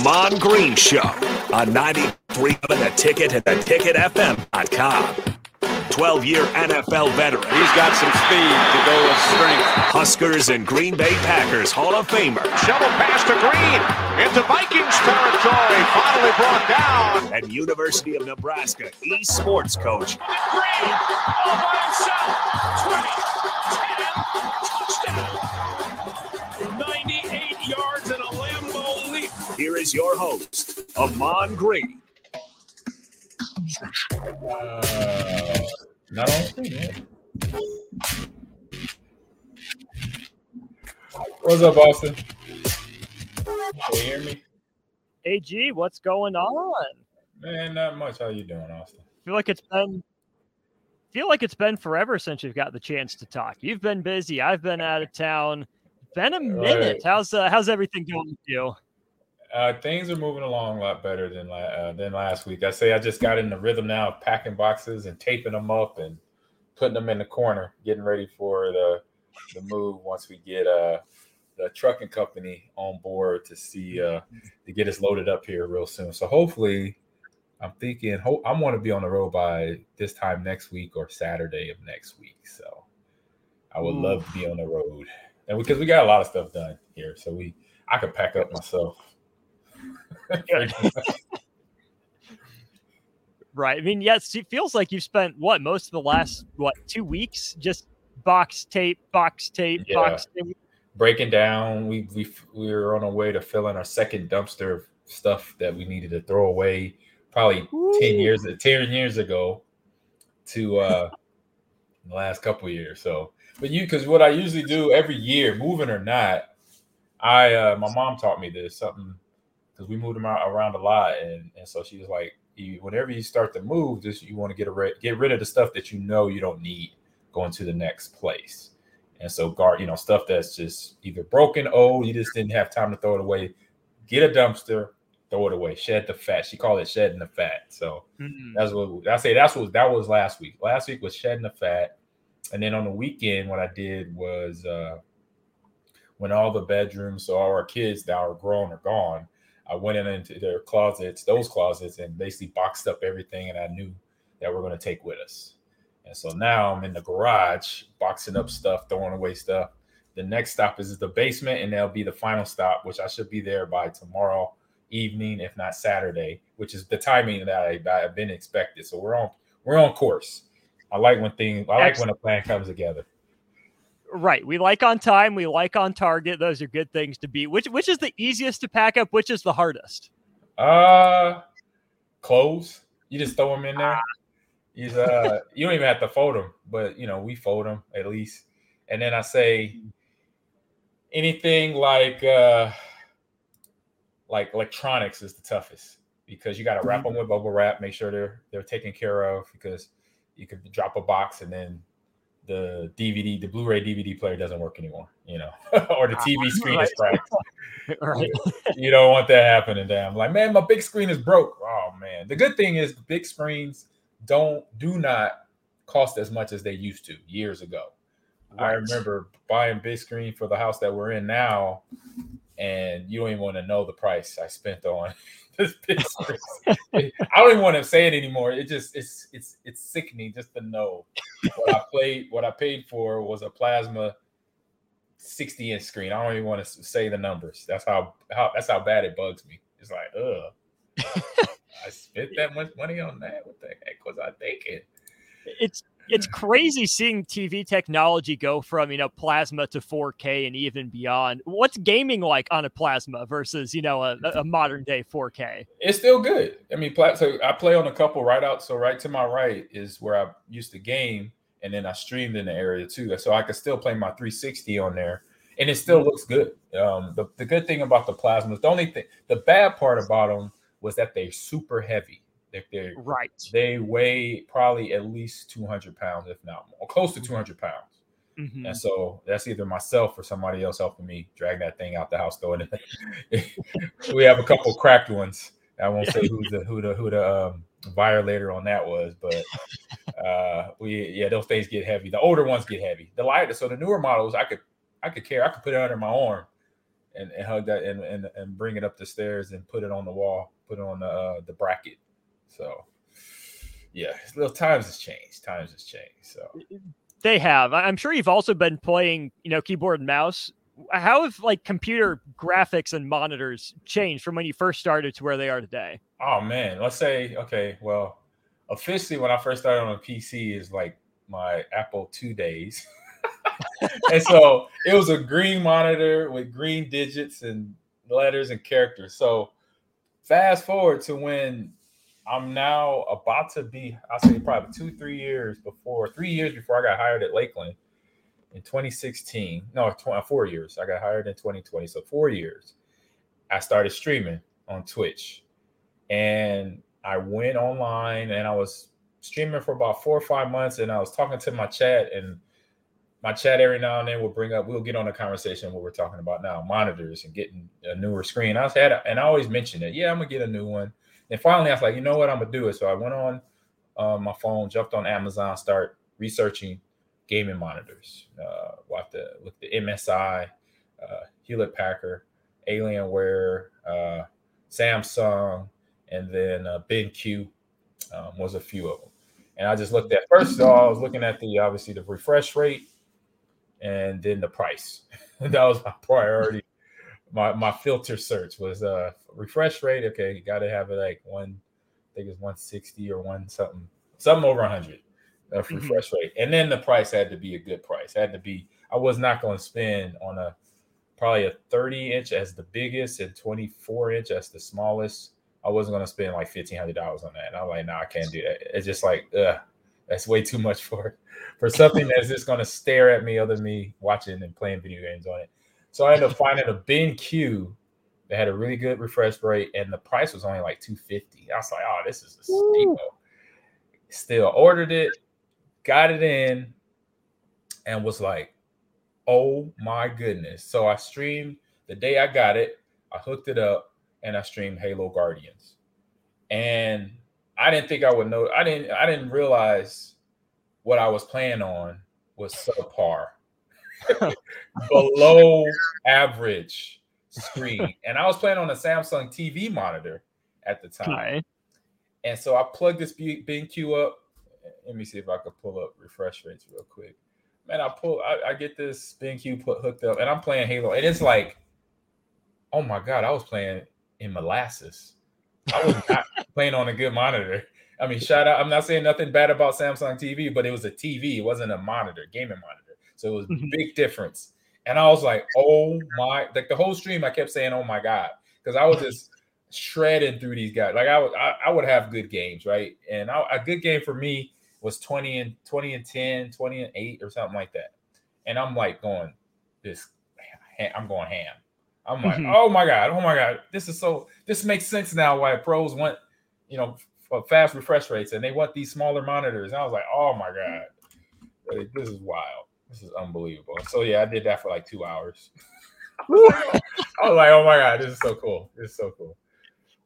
Ahman Green Show on 93 The Ticket at theticketfm.com. 12 year NFL veteran. He's got some speed to go with strength. Huskers and Green Bay Packers Hall of Famer. Shovel pass to Green into Vikings territory. Finally brought down. And University of Nebraska esports coach. Green all by himself. 20, 10, touchdown. Is your host, Ahman Green. Uh, not on screen, man. What's up, Austin? Can you hear me? AG, what's going on? Man, not much. How you doing, Austin? feel like it's been feel like it's been forever since you've got the chance to talk. You've been busy. I've been out of town. Been a minute. Right. How's uh, how's everything going with you? Uh, things are moving along a lot better than uh, than last week. I say I just got in the rhythm now of packing boxes and taping them up and putting them in the corner, getting ready for the the move once we get uh the trucking company on board to see uh to get us loaded up here real soon. So hopefully, I'm thinking ho- I want to be on the road by this time next week or Saturday of next week. So I would love to be on the road, and because we got a lot of stuff done here, so we I could pack up myself. Right. I mean, yes, it feels like you've spent what most of the last what two weeks just box tape, box tape, Yeah. box tape. breaking down. We we we were on our way to filling our second dumpster of stuff that we needed to throw away probably ten years ten years ago to uh the last couple of years. So, but you because what I usually do every year, moving or not, I uh my mom taught me this something because we moved them out around a lot, and and so she was like, you whenever you start to move, just you want to get a rid get rid of the stuff that you know you don't need going to the next place. And so guard, you know, stuff that's just either broken, old, you just didn't have time to throw it away. Get a dumpster, throw it away, shed the fat. She called it shedding the fat. So Mhm. that's what I say. That's what that was last week. Last week was shedding the fat, and then on the weekend, what I did was uh, when all the bedrooms, so all our kids that are grown are gone. I went in into their closets, those closets, and basically boxed up everything, and I knew that we're going to take with us. And so now I'm in the garage, boxing up stuff, throwing away stuff. The next stop is the basement, and that'll be the final stop, which I should be there by tomorrow evening, if not Saturday, which is the timing that I, I've been expected. So we're on we're on course. I like when things I like when a plan comes together. Right. We like on time. We like on target. Those are good things to be. Which which is the easiest to pack up? Which is the hardest? Uh clothes. You just throw them in there. You just, uh you don't even have to fold them, but you know, we fold them at least. And then I say anything like uh like electronics is the toughest because you got to wrap them with bubble wrap, make sure they're they're taken care of because you could drop a box and then the DVD, the Blu-ray DVD player doesn't work anymore, you know, or the ah, TV screen is cracked. right. you don't want that happening. Damn, like man, my big screen is broke. Oh man, the good thing is the big screens don't do not cost as much as they used to years ago. I remember buying big screen for the house that we're in now, and you don't even want to know the price I spent on this picture. I don't even want to say it anymore. It just it's it's it's sickening just to know what I played. What I paid for was a plasma 60 inch screen. I don't even want to say the numbers. That's how how that's how bad it bugs me. It's like, ugh. I spent that much money on that. What the heck was I thinking? It's it's crazy seeing TV technology go from you know plasma to 4K and even beyond. What's gaming like on a plasma versus you know a, a modern day 4K? It's still good. I mean, so I play on a couple right out. So right to my right is where I used to game, and then I streamed in the area too. So I could still play my 360 on there, and it still looks good. Um, the, the good thing about the plasmas, the only thing, the bad part about them was that they're super heavy. They they Right. they weigh probably at least 200 pounds, if not more, close to 200 pounds. Mhm. And so that's either myself or somebody else helping me drag that thing out the house, in. we have a couple cracked ones. I won't say who the who the who the um, violator on that was, but uh, we yeah those things get heavy. The older ones get heavy. The lighter, so the newer models, I could I could carry. I could put it under my arm and, and hug that and, and and bring it up the stairs and put it on the wall, put it on the uh, the bracket. So yeah, little times has changed. Times has changed. So they have. I'm sure you've also been playing, you know, keyboard and mouse. How have like computer graphics and monitors changed from when you first started to where they are today? Oh man, let's say okay, well, officially when I first started on a PC is like my Apple two days. and so it was a green monitor with green digits and letters and characters. So fast forward to when I'm now about to be, I'll say probably two, three years before, three years before I got hired at Lakeland in 2016. No, 20, uh, four years. I got hired in 2020. So four years. I started streaming on Twitch. And I went online and I was streaming for about four or five months. And I was talking to my chat and my chat every now and then will bring up, we'll get on a conversation what we're talking about now, monitors and getting a newer screen. I was had, and I always mention it. Yeah, I'm gonna get a new one. And finally, I was like, you know what, I'm gonna do it. So I went on uh, my phone, jumped on Amazon, start researching gaming monitors. Uh, with the with the MSI, uh, Hewlett Packard, Alienware, uh, Samsung, and then uh, BenQ um, was a few of them. And I just looked at first of all, I was looking at the obviously the refresh rate and then the price. that was my priority. My my filter search was uh refresh rate. Okay, you got to have it like one, I think it's 160 or one something, something over 100 uh, mm-hmm. refresh rate. And then the price had to be a good price. It had to be. I was not going to spend on a probably a 30 inch as the biggest and 24 inch as the smallest. I wasn't going to spend like fifteen hundred dollars on that. And I'm like, no, nah, I can't do that. It's just like, uh, that's way too much for for something that's just going to stare at me other than me watching and playing video games on it. So I ended up finding a BenQ that had a really good refresh rate, and the price was only like 250. I was like, oh, this is a steal. Still ordered it, got it in, and was like, oh my goodness. So I streamed the day I got it, I hooked it up, and I streamed Halo Guardians. And I didn't think I would know. I didn't. I didn't realize what I was playing on was subpar, below average screen, and I was playing on a Samsung TV monitor at the time. And so I plugged this BenQ up. Let me see if I could pull up refresh rates real quick. Man, I pull. I, I get this BenQ put hooked up, and I'm playing Halo, and it's like, oh my god, I was playing in molasses. I was not playing on a good monitor. I mean, shout out. I'm not saying nothing bad about Samsung TV, but it was a TV. It wasn't a monitor, gaming monitor. So it was mm-hmm. big difference. And I was like, oh my, like the whole stream, I kept saying, oh my God, because I was just shredding through these guys. Like I would, I, I would have good games, right? And I, a good game for me was 20 and 20 and 10, 20 and 8 or something like that. And I'm like going, this, I'm going ham. I'm like, mm-hmm. oh my god, oh my god, this is so. This makes sense now why pros want, you know, fast refresh rates and they want these smaller monitors. And I was like, oh my god, this is wild. This is unbelievable. So yeah, I did that for like two hours. I was like, oh my god, this is so cool. This is so cool.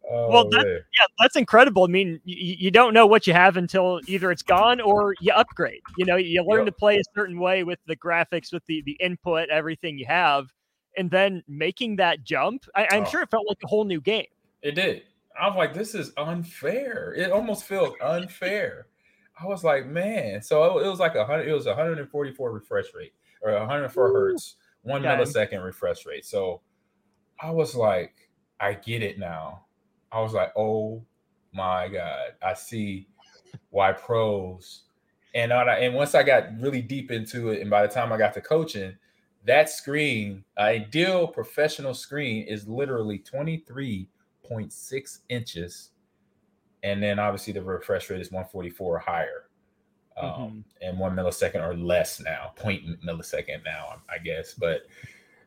Oh, well, that, yeah, that's incredible. I mean, you, you, don't know what you have until either it's gone or you upgrade. You know, you learn yep. to play a certain way with the graphics, with the the input, everything you have and then making that jump, I, am oh. sure it felt like a whole new game. It did. I was like, this is unfair. It almost felt unfair. I was like, man. So it, was like a hundred. It was 144 refresh rate or 104 Ooh. hertz, one millisecond refresh rate. So I was like, I get it now. I was like, oh my god, I see why pros. And on, and once I got really deep into it, and by the time I got to coaching, that screen, ideal professional screen, is literally 23.6 inches. And then obviously the refresh rate is 144 or higher. Um, mm-hmm. and one millisecond or less now, point millisecond now, I guess. But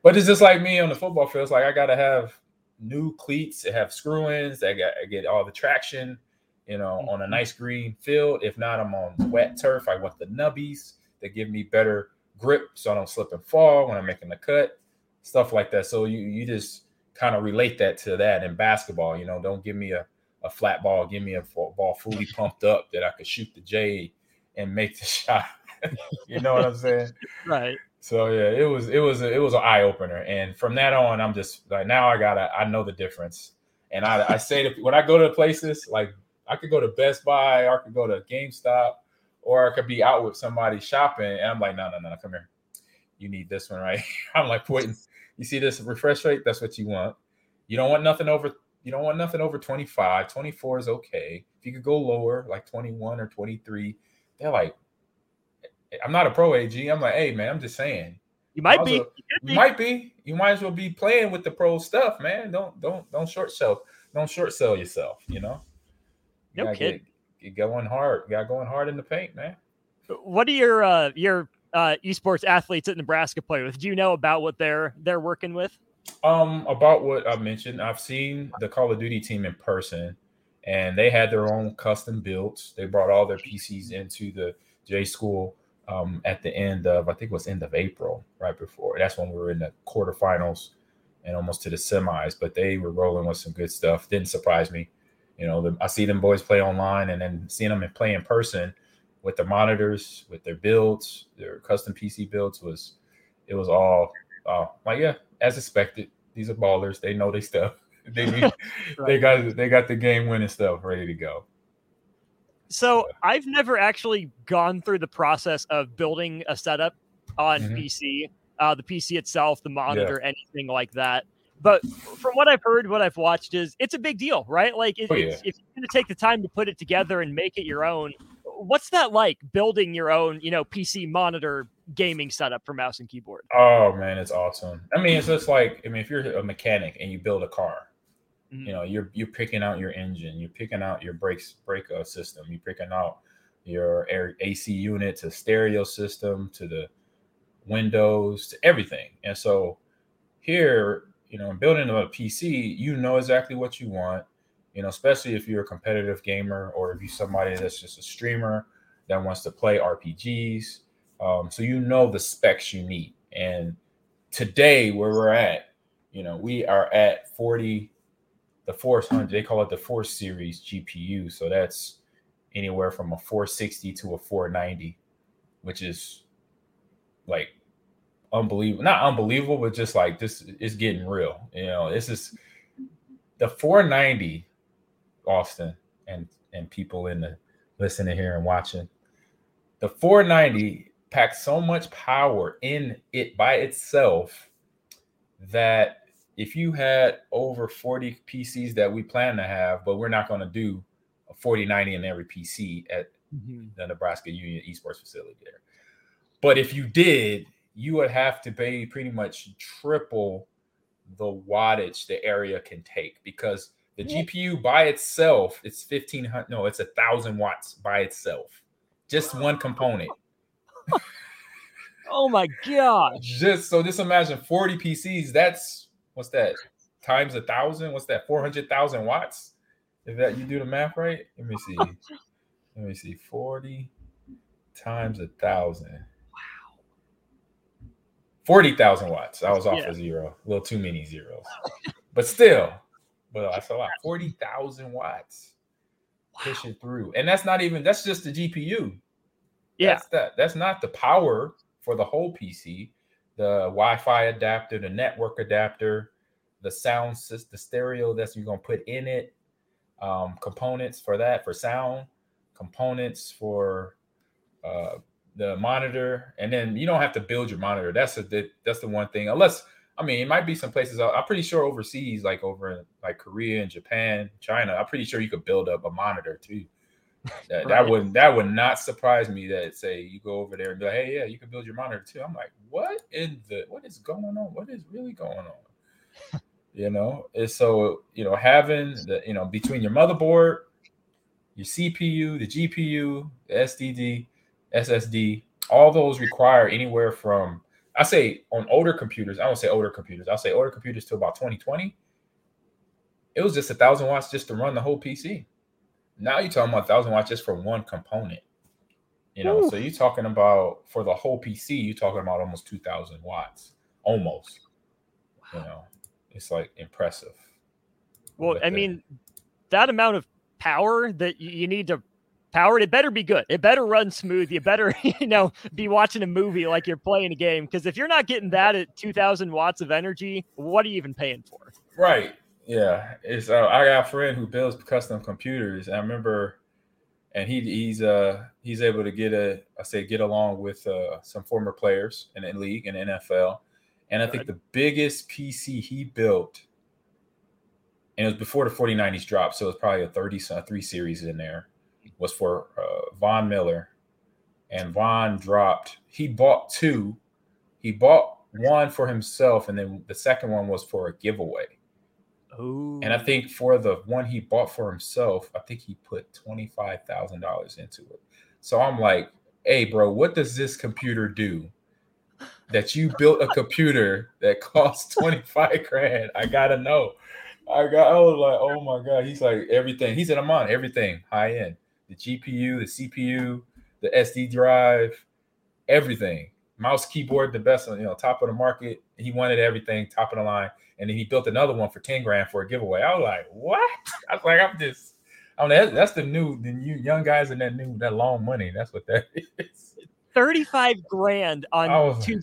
but it's just like me on the football field. It's like I gotta have new cleats that have screw-ins that got, get all the traction, you know, mm-hmm. on a mm-hmm. nice green field. If not, I'm on wet turf. I want the nubbies that give me better grip so I don't slip and fall when I'm making the cut, stuff like that. So you you just kind of relate that to that in basketball. You know, don't give me a, a flat ball, give me a ball fully pumped up that I could shoot the J and make the shot. you know what I'm saying? Right. So yeah, it was it was a, it was an eye opener, and from that on, I'm just like now I gotta I know the difference, and I I say that when I go to places like I could go to Best Buy, or I could go to GameStop, or I could be out with somebody shopping, and I'm like, no, no, no, come here, you need this one, right? I'm like waiting. You see this refresh rate? That's what you want. You don't want nothing over. You don't want nothing over 25. 24 is okay. If you could go lower, like 21 or 23, they're like, I'm not a pro AG. I'm like, hey man, I'm just saying. You might be. Well, you, might be. You might as well be playing with the pro stuff, man. Don't don't don't short sell. Don't short sell yourself. You know. You no kid. Get, get going hard. You got going hard in the paint, man. What are your uh your uh esports athletes at Nebraska play with? Do you know about what they're they're working with? Um, about what I mentioned, I've seen the Call of Duty team in person, and they had their own custom builds. They brought all their PCs into the J School um, at the end of I think it was end of April, right before. That's when we were in the quarterfinals and almost to the semis. But they were rolling with some good stuff. Didn't surprise me. You know, the, I see them boys play online, and then seeing them play in person with the monitors, with their builds, their custom PC builds was it was all uh, like yeah, as expected. These are ballers. They know they stuff. they need, right. they got they got the game winning stuff ready to go. So I've never actually gone through the process of building a setup on mm-hmm. PC, uh, the PC itself, the monitor, yeah. anything like that. But from what I've heard, what I've watched is it's a big deal, right? Like it, oh, yeah. if you're going to take the time to put it together and make it your own, what's that like building your own, you know, PC monitor gaming setup for mouse and keyboard? Oh man, it's awesome. I mean, it's just like I mean, if you're a mechanic and you build a car, Mm-hmm. You know, you're you're picking out your engine, you're picking out your brakes brake uh, system, you're picking out your air AC unit to stereo system to the windows to everything. And so here, you know, building a PC, you know exactly what you want. You know, especially if you're a competitive gamer or if you're somebody that's just a streamer that wants to play RPGs. Um, so you know the specs you need. And today, where we're at, you know, we are at 40 the Force 100, they call it the Force series GPU. So that's anywhere from a 460 to a 490, which is like unbelievable. Not unbelievable, but just like this is getting real. You know, this is the 490, Austin, and and people in the listening here and watching. The 490 packs so much power in it by itself that if you had over 40 PCs that we plan to have, but we're not going to do a 40 90 in every PC at mm-hmm. the Nebraska Union Esports facility there. But if you did, you would have to pay pretty much triple the wattage the area can take because the GPU by itself it's 1500 no it's a thousand watts by itself just one component oh my god just so just imagine 40 PCs that's what's that times a thousand? What's that? Four hundred thousand watts? If that you do the math right, let me see. let me see. Forty times a thousand. Wow. Forty thousand watts. I was off yeah. a zero. A little too many zeros, but still, but that's a lot. Forty thousand watts wow. it through, and that's not even. That's just the GPU. Yeah, that's that. That's not the power for the whole PC the Wi-Fi adapter, the network adapter, the sound system, the stereo that you're gonna put in it, um, components for that for sound, components for uh, the monitor, and then you don't have to build your monitor. That's a that's the one thing. Unless I mean, it might be some places. I'm pretty sure overseas, like over in like Korea and Japan, China. I'm pretty sure you could build up a monitor too. That, right. that would that would not surprise me that say you go over there and be like, hey, yeah, you can build your monitor too. I'm like, what in the what is going on? What is really going on? you know, and so you know, having the you know between your motherboard, your CPU, the GPU, the SDD, SSD, all those require anywhere from I say on older computers, I don't say older computers, I'll say older computers to about 2020. It was just a thousand watts just to run the whole PC. Now you're talking about thousand watts just for one component. You know, Ooh. so you're talking about for the whole PC, you're talking about almost two thousand watts, almost. Wow. You know, it's like impressive. Well, but I mean, that amount of power that you need to powered, it better be good. It better run smooth. You better, you know, be watching a movie like you're playing a game. Because if you're not getting that at 2,000 watts of energy, what are you even paying for? Right. Yeah. It's uh, I got a friend who builds custom computers. I remember, and he he's uh he's able to get a I say get along with uh some former players in the league and NFL. And I think the biggest PC he built and it was before the 4090s dropped, so it's probably a 30 a 3 series in there, was for uh, Von Miller. And Von dropped, he bought two. He bought one for himself, and then the second one was for a giveaway. And I think for the one he bought for himself, I think he put $25,000 into it. So I'm like, hey, bro, what does this computer do? That you built a computer that costs 25 grand. I gotta know. I got I was like, oh my god. He's like everything. He said, I'm on everything high end. The GPU, the CPU, the SD drive, everything. Mouse keyboard, the best, you know, top of the market. He wanted everything, top of the line. And then he built another one for 10 grand for a giveaway. I was like, what? I was like, I'm just I mean, that's the new the new young guys in that new that long money. That's what that is. 35 grand on was, two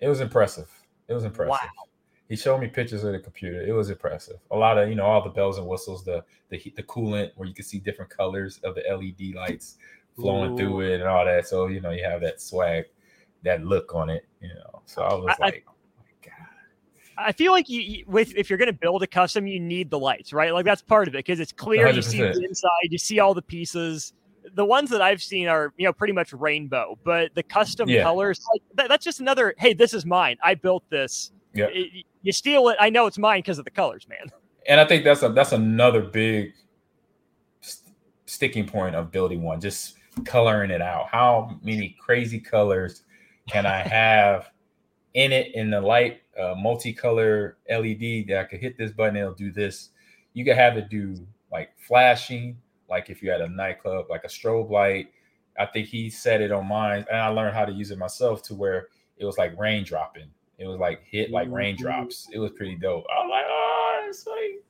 It was impressive. It was impressive. Wow he showed me pictures of the computer. It was impressive. A lot of you know all the bells and whistles, the the the coolant where you can see different colors of the LED lights flowing Ooh. through it and all that. So you know you have that swag, that look on it. You know, so I was I, like. I, I feel like you, with if you're going to build a custom, you need the lights, right? Like that's part of it because it's clear. 100%. You see the inside, you see all the pieces. The ones that I've seen are you know pretty much rainbow, but the custom yeah. colors, like, that, that's just another. Hey, this is mine. I built this. Yeah you steal it. I know it's mine because of the colors, man. And I think that's a that's another big st- sticking point of building one, just coloring it out. How many crazy colors can I have in it in the light uh, multicolor LED that I could hit this button, it'll do this. You could have it do like flashing, like if you had a nightclub, like a strobe light. I think he set it on mine, and I learned how to use it myself to where it was like rain dropping. It was like hit like raindrops. It was pretty dope. I was like, oh, that's sweet.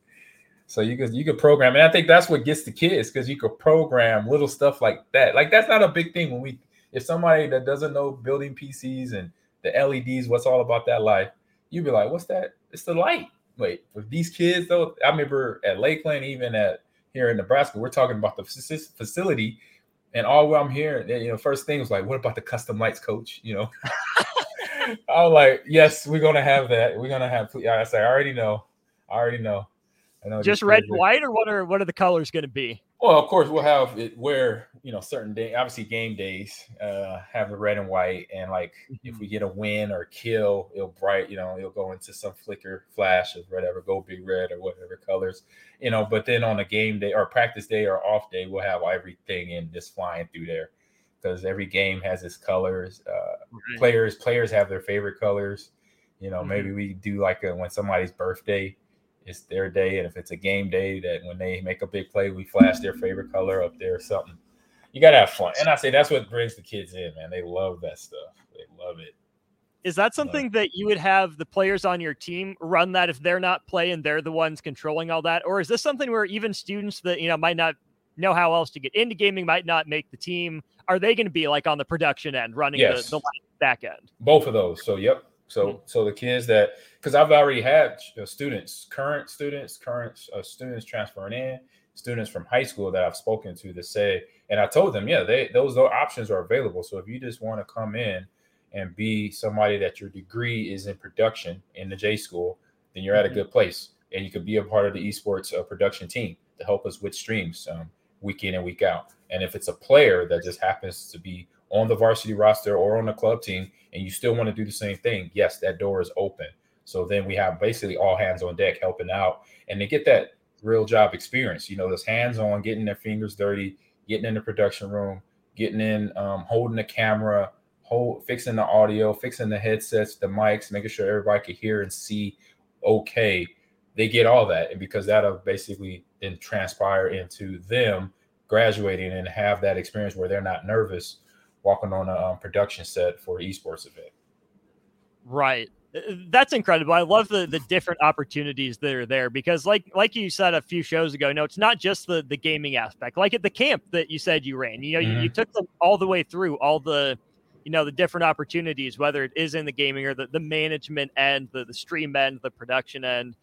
So you could you could program, and I think that's what gets the kids because you could program little stuff like that. Like that's not a big thing when we if somebody that doesn't know building PCs and the LEDs, what's all about that life, you'd be like, what's that? It's the light. Wait, with these kids though, I remember at Lakeland, even at here in Nebraska, we're talking about the facility, and all I'm hearing, you know, first thing was like, what about the custom lights, coach? You know. I was like, yes, we're gonna have that. We're gonna have. I say, I already know. I already know. I know. Just red and white, or what are what are the colors going to be? Well, of course, we'll have it where you know certain day, obviously game days, uh, have the red and white, and like mm-hmm. if we get a win or kill, it'll bright, you know, it'll go into some flicker flash of whatever, go big red or whatever colors, you know. But then on a game day or practice day or off day, we'll have everything in just flying through there because every game has its colors. Uh, right. Players players have their favorite colors. You know, mm-hmm. maybe we do like a, when somebody's birthday, it's their day, and if it's a game day, that when they make a big play, we flash their favorite color up there or something. You gotta have fun, and I say that's what brings the kids in, man. They love that stuff. They love it. Is that something that you would have the players on your team run that if they're not playing, they're the ones controlling all that? Or is this something where even students that you know might not know how else to get into gaming, might not make the team. Are they going to be like on the production end, running yes. the, the back end? Both of those. So, yep. So, mm-hmm. so the kids that because I've already had uh, students, current students, current uh, students transferring in, students from high school that I've spoken to that say, and I told them, yeah, they those, those options are available. So if you just want to come in and be somebody that your degree is in production in the J school, then you're mm-hmm. at a mm-hmm. good place, and you could be a part of the esports uh, production team to help us with streams. Um, week in and week out. And if it's a player that just happens to be on the varsity roster or on the club team and you still want to do the same thing, yes, that door is open. So then we have basically all hands on deck helping out and they get that real job experience. You know, those hands on, getting their fingers dirty, getting in the production room, getting in, um, holding the camera, hold, fixing the audio, fixing the headsets, the mics, making sure everybody can hear and see okay. They get all that. And because that'll basically then transpire into them graduating and have that experience where they're not nervous walking on a um, production set for an esports event. Right. that's incredible. I love the the different opportunities that are there because, like like you said a few shows ago, no, it's not just the the gaming aspect. Like at the camp that you said you ran, you know, mm-hmm. you, you, took them all the way through all the, you know, the different opportunities, whether it is in the gaming or the, the management end, the the stream end, the production end.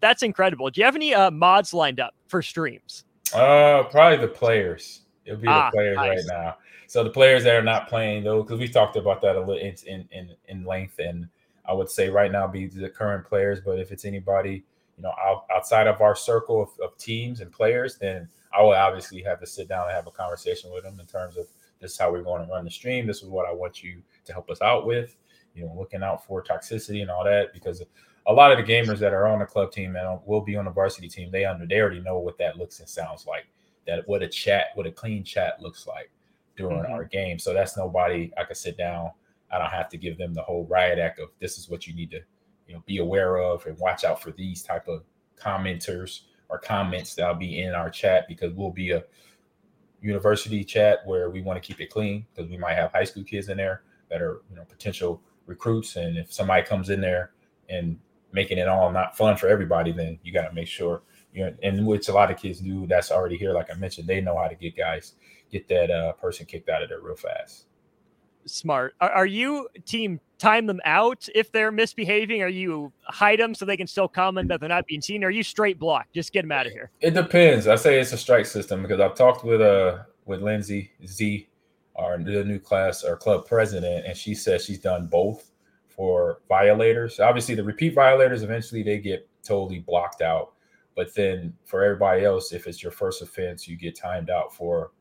That's incredible. Do you have any uh, mods lined up for streams? Uh, probably the players. It'll be ah, the players nice. right now. So the players that are not playing though, because we talked about that a little in in in, in length and I would say right now be the current players. But if it's anybody, you know, out, outside of our circle of, of, teams and players, then I will obviously have to sit down and have a conversation with them in terms of this is how we're going to run the stream. This is what I want you to help us out with. You know, looking out for toxicity and all that because a lot of the gamers that are on the club team and will be on the varsity team, they under they already know what that looks and sounds like. That what a chat, what a clean chat looks like during mm-hmm. our game. So that's nobody I could sit down I don't have to give them the whole riot act of this is what you need to, you know, be aware of and watch out for these type of commenters or comments that'll be in our chat because we'll be a university chat where we want to keep it clean because we might have high school kids in there that are, you know, potential recruits. And if somebody comes in there and making it all not fun for everybody, then you got to make sure you know, and which a lot of kids do that's already here. Like I mentioned, they know how to get guys, get that uh, person kicked out of there real fast smart. Are, are, you team time them out if they're misbehaving? Are you hide them so they can still comment but they're not being seen? Or are you straight block? Just get them out of here. It depends. I say it's a strike system because I've talked with uh with Lindsay Z, our new class our club president, and she says she's done both for violators. Obviously, the repeat violators eventually they get totally blocked out. But then for everybody else, if it's your first offense, you get timed out for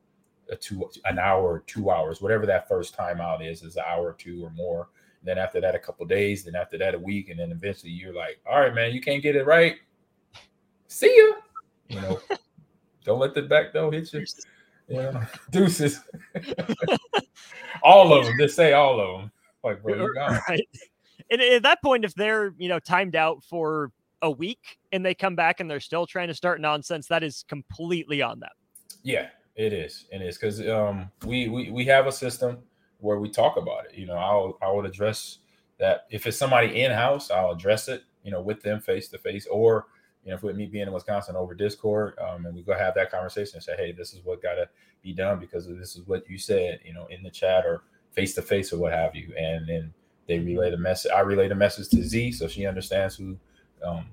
a two an hour two hours whatever that first time out is is an hour or two or more. And then after that a couple days then after that a week and then eventually you're like all right man you can't get it right. See ya. You know don't let the back door hit you. Yeah deuces. All of them just say all of them like bro you're gone. Right. And at that point if they're you know timed out for a week and they come back and they're still trying to start nonsense that is completely on them yeah it is. It is because um, we, we we have a system where we talk about it. You know, I'll I would address that if it's somebody in house, I'll address it. You know, with them face to face, or you know, if with me being in Wisconsin over Discord, um, and we go have that conversation and say, hey, this is what got to be done because this is what you said. You know, in the chat or face to face or what have you, and then they relay the message. I relay the message to Z so she understands who um,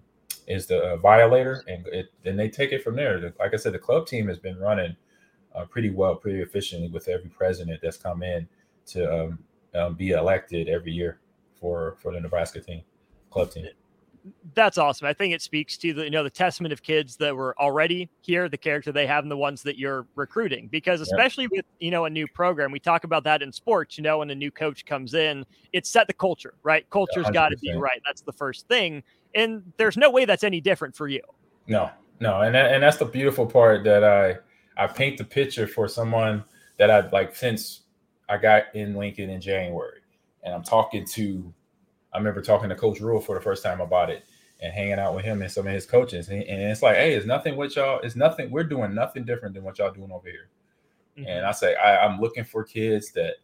is the uh, violator, and it, then they take it from there. Like I said, the club team has been running uh, pretty well, pretty efficiently with every president that's come in to um, um, be elected every year for for the Nebraska team, club team. That's awesome. I think it speaks to the you know the testament of kids that were already here, the character they have, and the ones that you're recruiting. Because especially yeah. with you know a new program, we talk about that in sports. You know, when a new coach comes in, it's set the culture right. Culture's got to be right. That's the first thing, and there's no way that's any different for you. No, no, and that, and that's the beautiful part that I I paint the picture for someone that I've like since I got in Lincoln in January, and I'm talking to. I remember talking to Coach Rhule for the first time about it and hanging out with him and some of his coaches, and, and it's like, hey, it's nothing with y'all. It's nothing. We're doing nothing different than what y'all doing over here. Mm-hmm. And I say I, I'm looking for kids that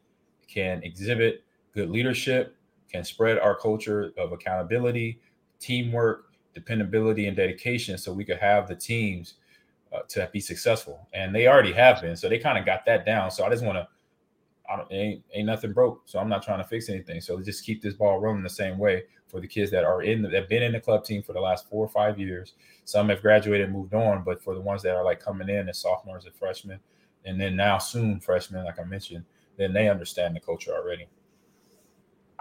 can exhibit good leadership, can spread our culture of accountability, teamwork, dependability, and dedication, so we could have the teams uh, to be successful, and they already have been. So they kind of got that down. So I just want to. I ain't, ain't nothing broke, so I'm not trying to fix anything. So just keep this ball rolling the same way for the kids that are in, the, that have been in the club team for the last four or five years. Some have graduated and moved on, but for the ones that are like coming in as sophomores and freshmen, and then now soon freshmen, like I mentioned, then they understand the culture already.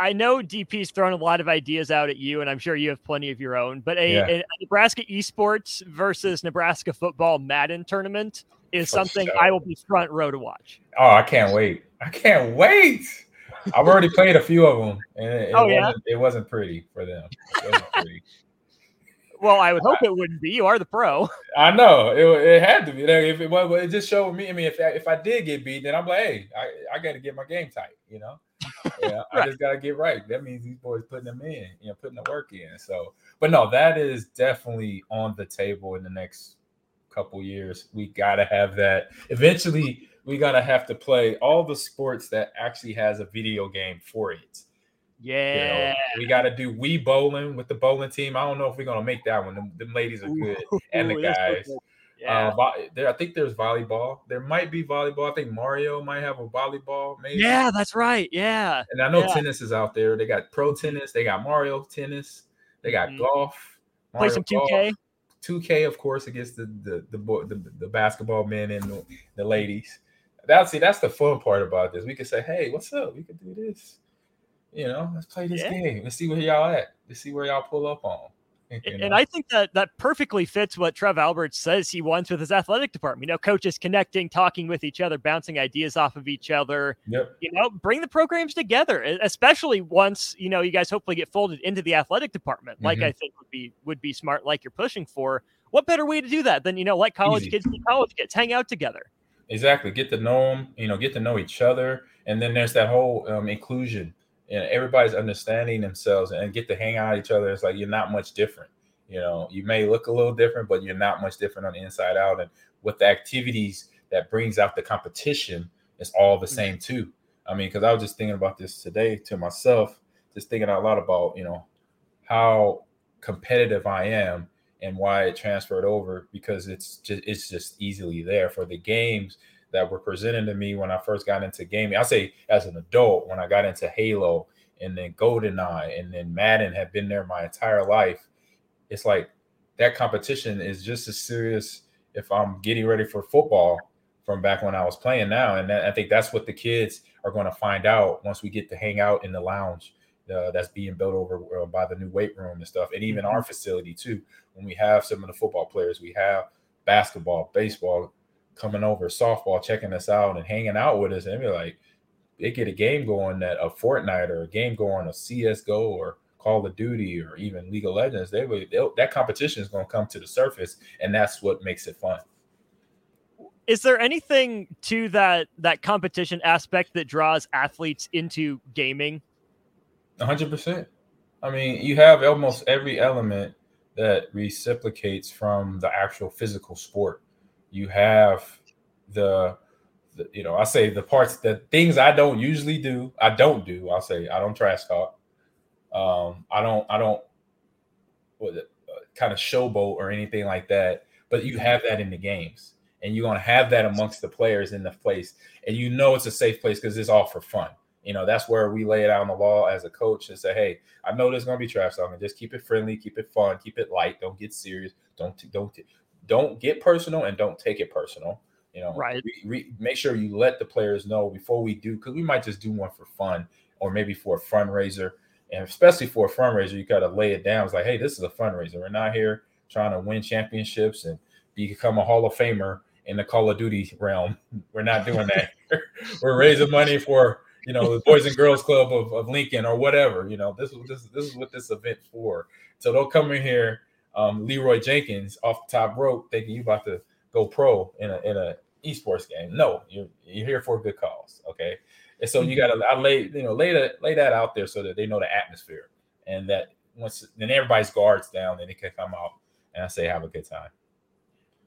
I know DP's thrown a lot of ideas out at you, and I'm sure you have plenty of your own. But a, yeah. a Nebraska esports versus Nebraska football Madden tournament is For something sure. I will be front row to watch. Oh, I can't wait! I can't wait. I've already played a few of them, and it, oh, yeah? wasn't, it wasn't pretty for them. Well, I would hope it wouldn't be. You are the pro. I know it, it had to be. If it was, it just showed me. I mean, if I, if I did get beat, then I'm like, hey, I, I got to get my game tight. You know yeah, I just gotta get right. That means these boys putting them in, you know, putting the work in. So, but no, that is definitely on the table in the next couple years. We gotta have that. Eventually, we gotta have to play all the sports that actually has a video game for it. Yeah. You know, we got to do we bowling with the bowling team. I don't know if we're gonna make that one. Them, them ladies are good, Ooh, and the guys. Yeah. Uh, there, I think there's volleyball. There might be volleyball. I think Mario might have a volleyball. Maybe. Yeah, that's right. Yeah. And I know yeah. tennis is out there. They got pro tennis. They got Mario tennis. They got mm-hmm. golf. Mario Play some 2K. 2K, of course, against the the the, the, the basketball men and the, the ladies. That's see, that's the fun part about this. We can say, "Hey, what's up? We can do this." You know, let's play this yeah. game. Let's see where y'all at. Let's see where y'all pull up on. And I think that that perfectly fits what Trev Alberts says he wants with his athletic department. You know, coaches connecting, talking with each other, bouncing ideas off of each other. Yep. You know, bring the programs together, especially once you know you guys hopefully get folded into the athletic department. Like mm-hmm. I think would be would be smart, like you're pushing for. What better way to do that than you know, like college Easy. kids, college kids, hang out together. Exactly. Get to know them. You know, get to know each other, and then there's that whole um, inclusion. And everybody's understanding themselves and get to hang out each other. It's like you're not much different you know, you may look a little different, but you're not much different on the inside out. And with the activities that brings out the competition, it's all the same mm-hmm. too. I mean, because I was just thinking about this today to myself, just thinking a lot about, you know, how competitive I am and why it transferred over because it's just it's just easily there for the games that were presented to me when I first got into gaming. I say as an adult when I got into Halo and then GoldenEye and then Madden have been there my entire life it's like that competition is just as serious if I'm getting ready for football from back when I was playing now. And I think that's what the kids are going to find out once we get to hang out in the lounge uh, that's being built over uh, by the new weight room and stuff. And even mm-hmm. our facility, too, when we have some of the football players, we have basketball, baseball coming over, softball checking us out and hanging out with us. And be like, they get a game going that a Fortnite or a game going, a CSGO or Call of Duty or even League of Legends, they would that competition is going to come to the surface, and that's what makes it fun. Is there anything to that that competition aspect that draws athletes into gaming? hundred percent. I mean, you have almost every element that reciprocates from the actual physical sport. You have the, the, you know, I say the parts, the things I don't usually do, I don't do. I'll say I don't trash talk. Um, I don't, I don't, what, uh, kind of showboat or anything like that. But you have that in the games, and you're gonna have that amongst the players in the place, and you know it's a safe place because it's all for fun. You know, that's where we lay it out on the law as a coach and say, hey, I know there's gonna be trash talking. Just keep it friendly, keep it fun, keep it light. Don't get serious. Don't don't don't get personal and don't take it personal. You know, right. Re, re, make sure you let the players know before we do, because we might just do one for fun or maybe for a fundraiser and especially for a fundraiser, you got to lay it down. It's like, hey, this is a fundraiser. We're not here trying to win championships and become a Hall of Famer in the Call of Duty realm. We're not doing that. We're raising money for you know the Boys and Girls Club of, of Lincoln or whatever. You know, this is this this is what this event for. So don't come in here, um, Leeroy Jenkins off the top rope, thinking you about to go pro in a in a esports game. No, you're you're here for a good cause. Okay. And so you mm-hmm. got to I lay you know lay that lay that out there so that they know the atmosphere and that once then everybody's guards down, then they can come out and I say have a good time.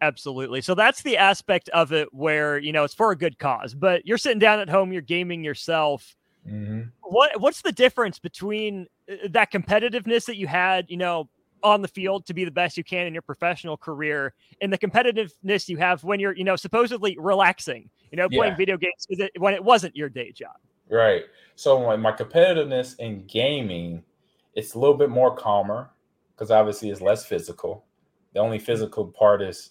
Absolutely. So that's the aspect of it where you know it's for a good cause, but you're sitting down at home, you're gaming yourself. Mm-hmm. What what's the difference between uh, that competitiveness that you had, you know, on the field to be the best you can in your professional career and the competitiveness you have when you're, you know, supposedly relaxing, you know, playing yeah. video games when it wasn't your day job. Right. So my, my competitiveness in gaming, it's a little bit more calmer because obviously it's less physical. The only mm-hmm. physical part is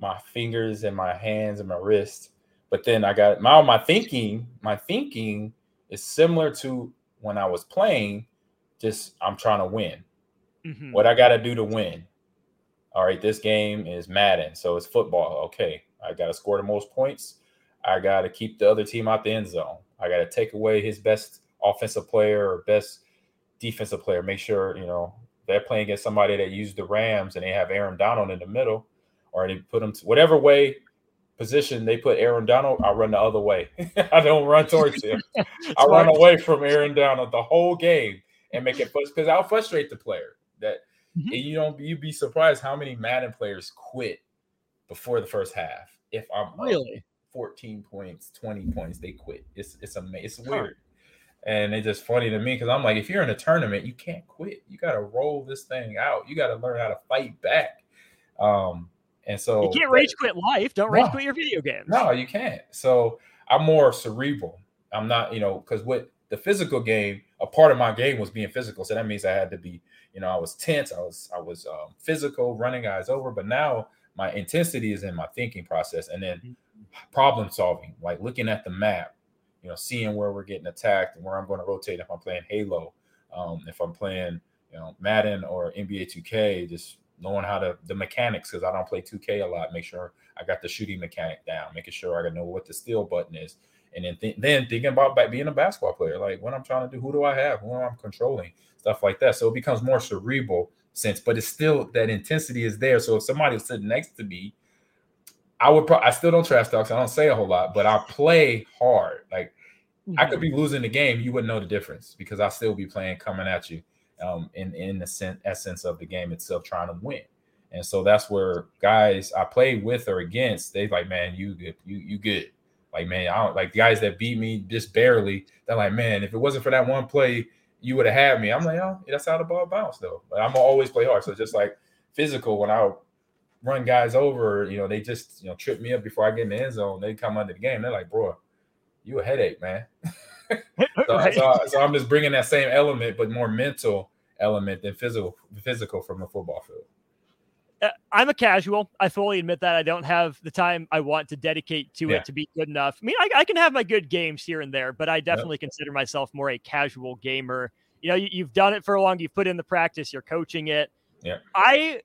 my fingers and my hands and my wrist. But then I got my my thinking, my thinking is similar to when I was playing, just I'm trying to win. Mm-hmm. What I got to do to win. All right, this game is Madden, so it's football. Okay, I got to score the most points. I got to keep the other team out the end zone. I got to take away his best offensive player or best defensive player. Make sure you know they're playing against somebody that used the Rams and they have Aaron Donald in the middle, or they put him to whatever way position they put Aaron Donald. I run the other way. I don't run towards him. I run away from Aaron Donald the whole game and make it because I'll frustrate the player that mm-hmm. you don't you'd be surprised how many Madden players quit before the first half. If I'm really 14 points, 20 points, they quit. It's it's amazing. It's weird. And it's just funny to me because I'm like, if you're in a tournament, you can't quit. You got to roll this thing out. You got to learn how to fight back. Um, and so you can't rage quit life. Don't rage quit your video games. No, you can't. So I'm more cerebral. I'm not, you know, because what the physical game, a part of my game was being physical. So that means I had to be, you know, I was tense. I was, I was um, physical, running guys over. But now my intensity is in my thinking process, and then mm-hmm. problem solving, like looking at the map, you know, seeing where we're getting attacked and where I'm going to rotate if I'm playing Halo, um, if I'm playing, you know, Madden or NBA 2K, just knowing how to the mechanics because I don't play 2K a lot. Make sure I got the shooting mechanic down, making sure I know what the steal button is, and then th- then thinking about being a basketball player, like what I'm trying to do, who do I have, who am I controlling, stuff like that. So it becomes more cerebral sense, but it's still that intensity is there. So if somebody was sitting next to me, I would. Pro- I still don't trash talk. So I don't say a whole lot, but I play hard. Like mm-hmm. I could mm-hmm. be losing the game, you wouldn't know the difference because I still be playing coming at you um, in in the sen- essence of the game itself, trying to win. And so that's where guys I play with or against, they like, man, you good, you you good. Like, man, I don't like the guys that beat me just barely. They're like, man, if it wasn't for that one play, you would have had me. I'm like, oh, that's how the ball bounced though. But I'm always play hard. So just like physical, when I run guys over, you know, they just you know trip me up before I get in the end zone. They come under the game. They're like, bro, you a headache, man. so, so, so, I'm just bringing that same element, but more mental element than physical physical from the football field. Uh, I'm a casual. I fully admit that I don't have the time I want to dedicate to yeah. it to be good enough. I mean, I, I, can have my good games here and there, but I definitely yep. consider myself more a casual gamer. You know, you, have done it for a long. You've put in the practice. You're coaching it. Yeah. I,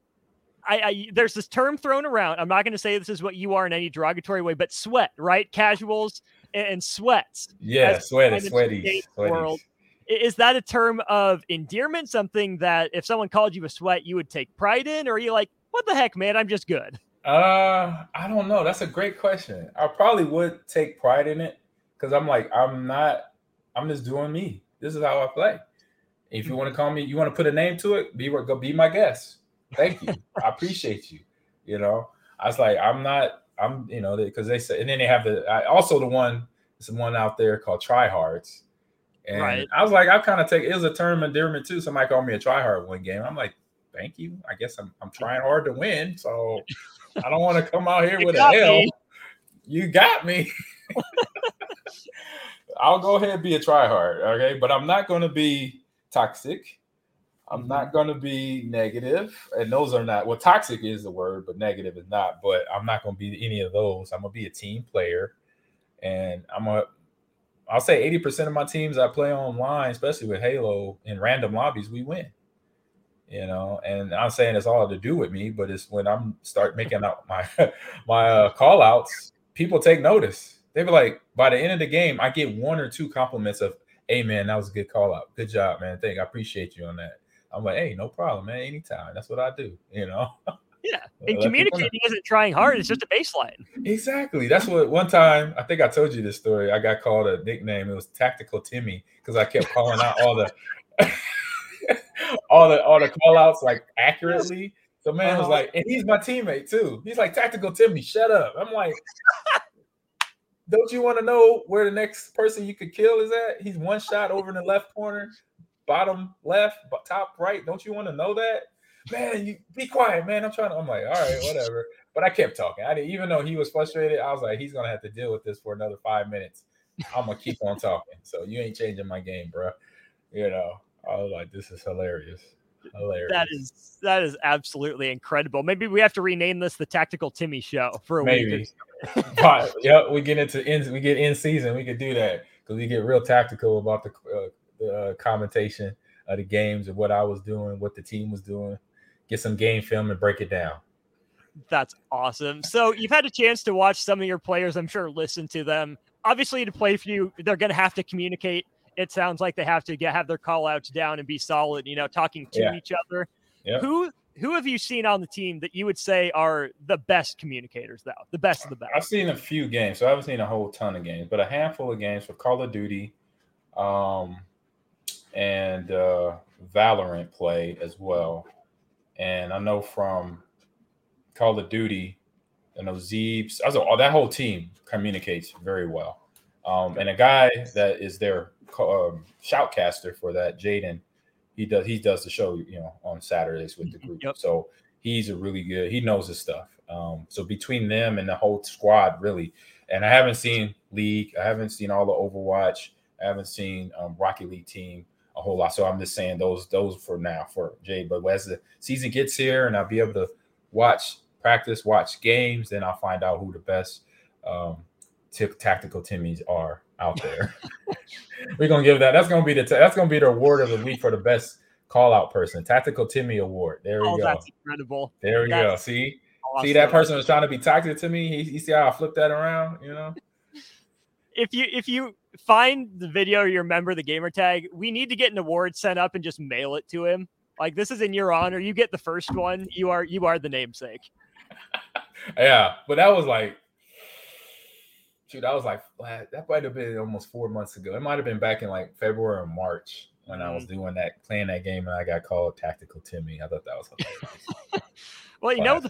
I, I there's this term thrown around. I'm not going to say this is what you are in any derogatory way, but sweat, right? Casuals and, and sweats. Yeah, sweaty, sweaty, world. Is that a term of endearment? Something that if someone called you a sweat, you would take pride in, or are you like, what the heck, man? I'm just good. Uh, I don't know. That's a great question. I probably would take pride in it because I'm like, I'm not. I'm just doing me. This is how I play. If you want to call me, you want to put a name to it, be go be my guest. Thank you. I appreciate you. You know, I was like, I'm not. I'm, you know, because they, they said, and then they have the I, also the one. It's one out there called tryhards. And right. I was like, I kind of take it was a term endearment too. Somebody called me a tryhard one game. I'm like, thank you. I guess I'm I'm trying hard to win, so I don't want to come out here with a L. You got me. I'll go ahead and be a tryhard, okay? But I'm not going to be toxic. I'm not mm-hmm. going to be negative, and those are not. Well, toxic is the word, but negative is not. But I'm not going to be any of those. I'm going to be a team player, and I'm a. I'll say 80% of my teams I play online, especially with Halo in random lobbies, we win you know and i'm saying it's all to do with me but it's when i'm start making out my my uh, call outs people take notice. They be like by the end of the game i get one or two compliments of hey man that was a good call out good job man. Thank i appreciate you on that. I'm like hey no problem man. Anytime. That's what i do you know? Yeah. And communicating isn't trying hard it's just a baseline. Exactly. That's what one time i think i told you this story. I got called a nickname. It was tactical timmy because i kept calling out all the all the all the call outs like accurately. So man was uh-huh. like, and he's my teammate too. He's like tactical Timmy, shut up. I'm like, don't you want to know where the next person you could kill is at? He's one shot over in the left corner, bottom left, top right. Don't you want to know that? Man, you be quiet, man. I'm trying to. I'm like, all right, whatever. But I kept talking. I didn't, even though he was frustrated, I was like, he's gonna have to deal with this for another five minutes. I'm gonna keep on talking. So you ain't changing my game, bro. You know. I was like, this is hilarious. Hilarious. That is that is absolutely incredible. Maybe we have to rename this the Tactical Timmy Show for a Maybe. week. but yeah, we get into in we get in season. We could do that because we get real tactical about the, uh, the uh, commentation of the games and what I was doing, what the team was doing. Get some game film and break it down. That's awesome. So you've had a chance to watch some of your players. I'm sure listen to them. Obviously, to play for you, they're going to have to communicate it sounds like they have to get have their call outs down and be solid, you know, talking to yeah. each other. Yeah. Who who have you seen on the team that you would say are the best communicators though? The best of the best. I've seen a few games, so I haven't seen a whole ton of games, but a handful of games for Call of Duty um and uh Valorant play as well. And I know from Call of Duty, I know Zeebs, I was, that whole team communicates very well. Um, and a guy that is their um, shoutcaster for that, Jaden, he does he does the show, you know, on Saturdays with the Mm-hmm. group. Yep. So he's a really good. He knows his stuff. Um, so between them and the whole squad, really, and I haven't seen League, I haven't seen all the Overwatch, I haven't seen um, Rocket League team a whole lot. So I'm just saying those those for now for Jay. But as the season gets here and I'll be able to watch practice, watch games, then I'll find out who the best um, t- tactical Timmys are out there. We're gonna give that. That's gonna be the that's gonna be the award of the week for the best call out person. Tactical Timmy award. There we Oh, go. that's incredible. There we go. See, Awesome. see that person was trying to be toxic to me. He, you see how I flipped that around? You know. If you if you find the video, you remember the gamer tag. We need to get an award sent up and just mail it to him. Like this is in your honor. You get the first one. You are you are the namesake. Yeah, but that was like, shoot, that was like that might have been almost four months ago. It might have been back in like February or March when I was Mm-hmm. doing that, playing that game, and I got called Tactical Timmy. I thought that was hilarious. Well, you know the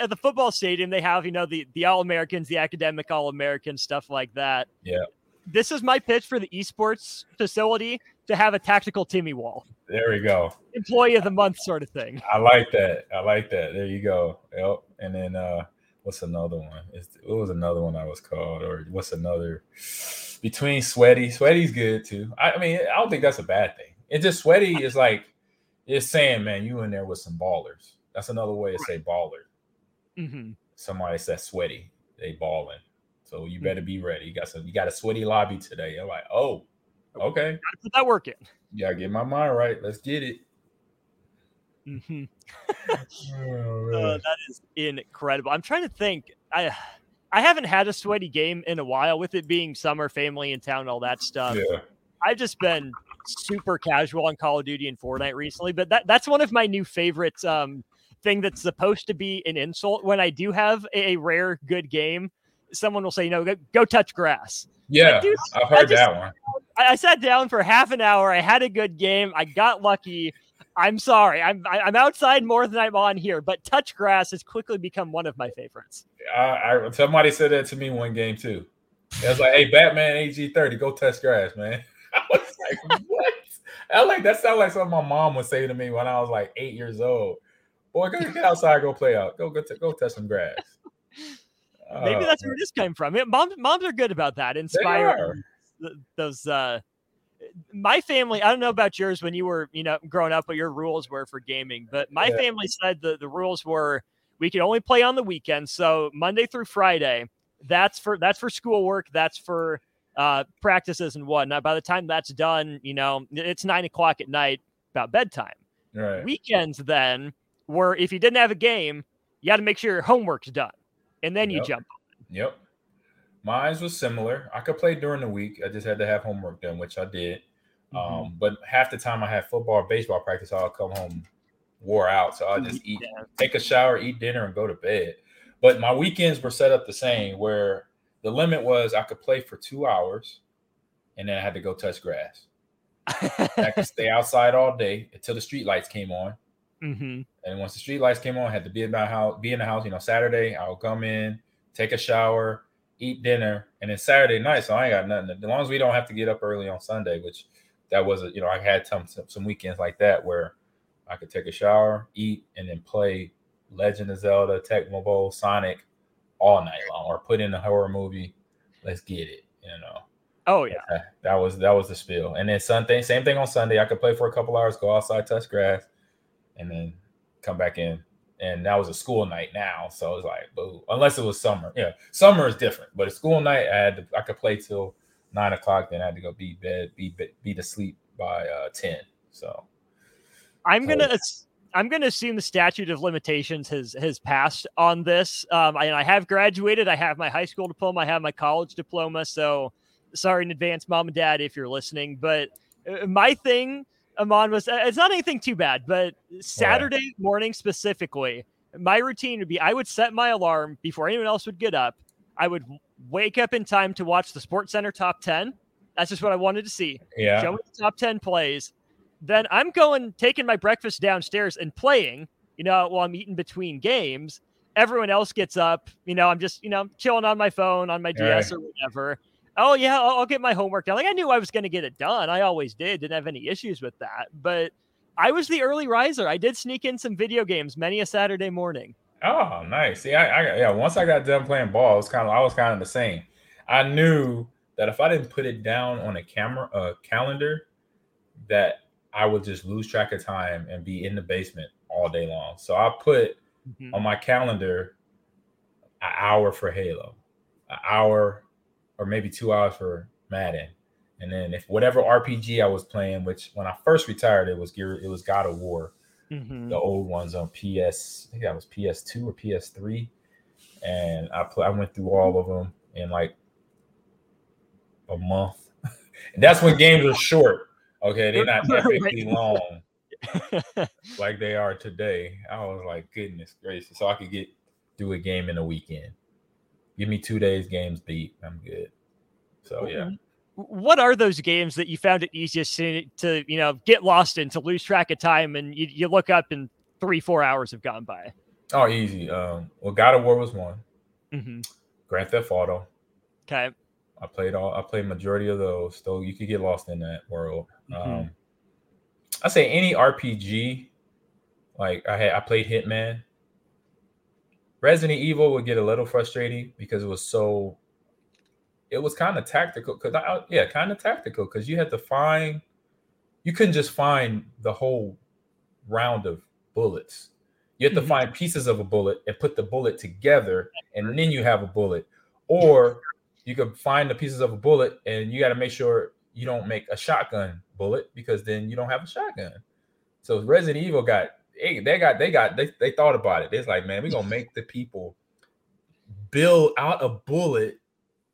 at the football stadium they have you know the the all Americans, the academic all Americans, stuff like that. Yeah. This is my pitch for the esports facility to have a tactical Timmy wall, there we go. employee of the month sort of thing. I like that. I like that. There you go. Yep. And then uh what's another one? It's, what was another one I was called? Or what's another between sweaty? Sweaty's good too. I, I mean, I don't think that's a bad thing. It's just sweaty is like it's saying, man, you in there with some ballers. That's another way to say baller. hmm Somebody said sweaty, they balling. So you better be ready. You got some you got a sweaty lobby today. You're like, oh, okay. Gotta put that work in. Yeah, get my mind right. Let's get it. Hmm Oh, Uh, that is incredible. I'm trying to think. I I haven't had a sweaty game in a while with it being summer, family in town, all that stuff. yeah. I've just been super casual on Call of Duty and Fortnite recently, but that that's one of my new favorites. Um, thing that's supposed to be an insult when I do have a, a rare good game. Someone will say, you know, go, go touch grass. Yeah, I've heard just- that one. I, I sat down for half an hour. I had a good game. I got lucky. I'm sorry. I'm I'm outside more than I'm on here, but touch grass has quickly become one of my favorites. I, I somebody said that to me one game too. It was like, "Hey, Batman AG thirty, go touch grass, man." I was like, "What?" I like that. Sounds like something my mom would say to me when I was like eight years old. Boy, go get outside, go play out, go go t- go touch some grass. Maybe Uh, that's where this came from. Yeah, moms, moms are good about that. Inspire those. Uh, my family. I don't know about yours when you were, you know, growing up, what your rules were for gaming. But my Yeah. family said the the rules were we could only play on the weekends. So Monday through Friday, that's for that's for schoolwork. That's for uh, practices and whatnot. By the time that's done, you know, it's nine o'clock at night, about bedtime. Right. Weekends then were if you didn't have a game, you had to make sure your homework's done, and then you Yep. jump. Yep. Mine was similar. I could play during the week. I just had to have homework done, which I did. Mhm. Um, but half the time I had football or baseball practice, I'll come home wore out. So I'll just eat, Yeah. take a shower, eat dinner, and go to bed. But my weekends were set up the same where the limit was I could play for two hours and then I had to go touch grass. I could stay outside all day until the street lights came on. hmm And once the street lights came on, I had to be in my house, be in the house. You know, Saturday I'll come in, take a shower, eat dinner, and then Saturday night. So I ain't got nothing. As long as we don't have to get up early on Sunday, which that was a, you know, I had some some weekends like that where I could take a shower, eat, and then play Legend of Zelda, Tecmo Bowl, Sonic all night long, or put in a horror movie. Let's get it, you know. Oh yeah. That- That was that was the spiel. And then Sunday, same thing on Sunday. I could play for a couple hours, go outside, touch grass, and then come back in. And that was a school night now, so it was like, boo. Unless it was summer, yeah. Summer is different, but a school night, I had to, I could play till nine o'clock. Then I had to go be bed, be be, be to sleep by uh, ten. So I'm So- gonna I'm gonna assume the statute of limitations has has passed on this. Um, I, I have graduated. I have my high school diploma. I have my college diploma. So sorry in advance, mom and dad, if you're listening. But uh, my thing, Ahman, was uh, it's not anything too bad. But Saturday morning specifically, my routine would be I would set my alarm before anyone else would get up. I would wake up in time to watch the Sports Center top ten. That's just what I wanted to see yeah, show me the top 10 plays. Then I'm going, taking my breakfast downstairs and playing, you know, while I'm eating between games. Everyone else gets up, you know, I'm just, you know, chilling on my phone, on my DS or whatever. Oh yeah, I'll, I'll get my homework done. Like I knew I was going to get it done. I always did. Didn't have any issues with that. But I was the early riser. I did sneak in some video games many a Saturday morning. Oh, nice. See, I, I yeah. Once I got done playing ball, it was kind of I was kind of the same. I knew that if I didn't put it down on a camera, a calendar, that I would just lose track of time and be in the basement all day long. So I put mm-hmm. on my calendar an hour for Halo, an hour or maybe two hours for Madden. And then if whatever RPG I was playing, which when I first retired, it was Gear, it was God of War, mm-hmm. the old ones on PS. I think that was PS2 or PS3, and I I went through all of them in like a month. and that's when games are short. Okay, they're not epically long like they are today. I was like, goodness gracious, so I could get through a game in a weekend. Give me two days games beat. I'm good. So yeah. What are those games that you found it easiest to, to you know get lost in to lose track of time and you, you look up and three four hours have gone by? Oh, easy. Um, well, God of War was one. Mm-hmm. Grand Theft Auto. Okay. I played all. I played majority of those. So you could get lost in that world. Mm-hmm. Um, I say any RPG. Like I had, I played Hitman. Resident Evil would get a little frustrating because it was so. It was kind of tactical because I yeah, kind of tactical because you had to find. You couldn't just find the whole round of bullets. You had to mm-hmm. find pieces of a bullet and put the bullet together, and then you have a bullet. Or you could find the pieces of a bullet, and you got to make sure you don't make a shotgun bullet because then you don't have a shotgun. So Resident Evil got hey, they got they got they, they thought about it. It's like, man, we're gonna make the people build out a bullet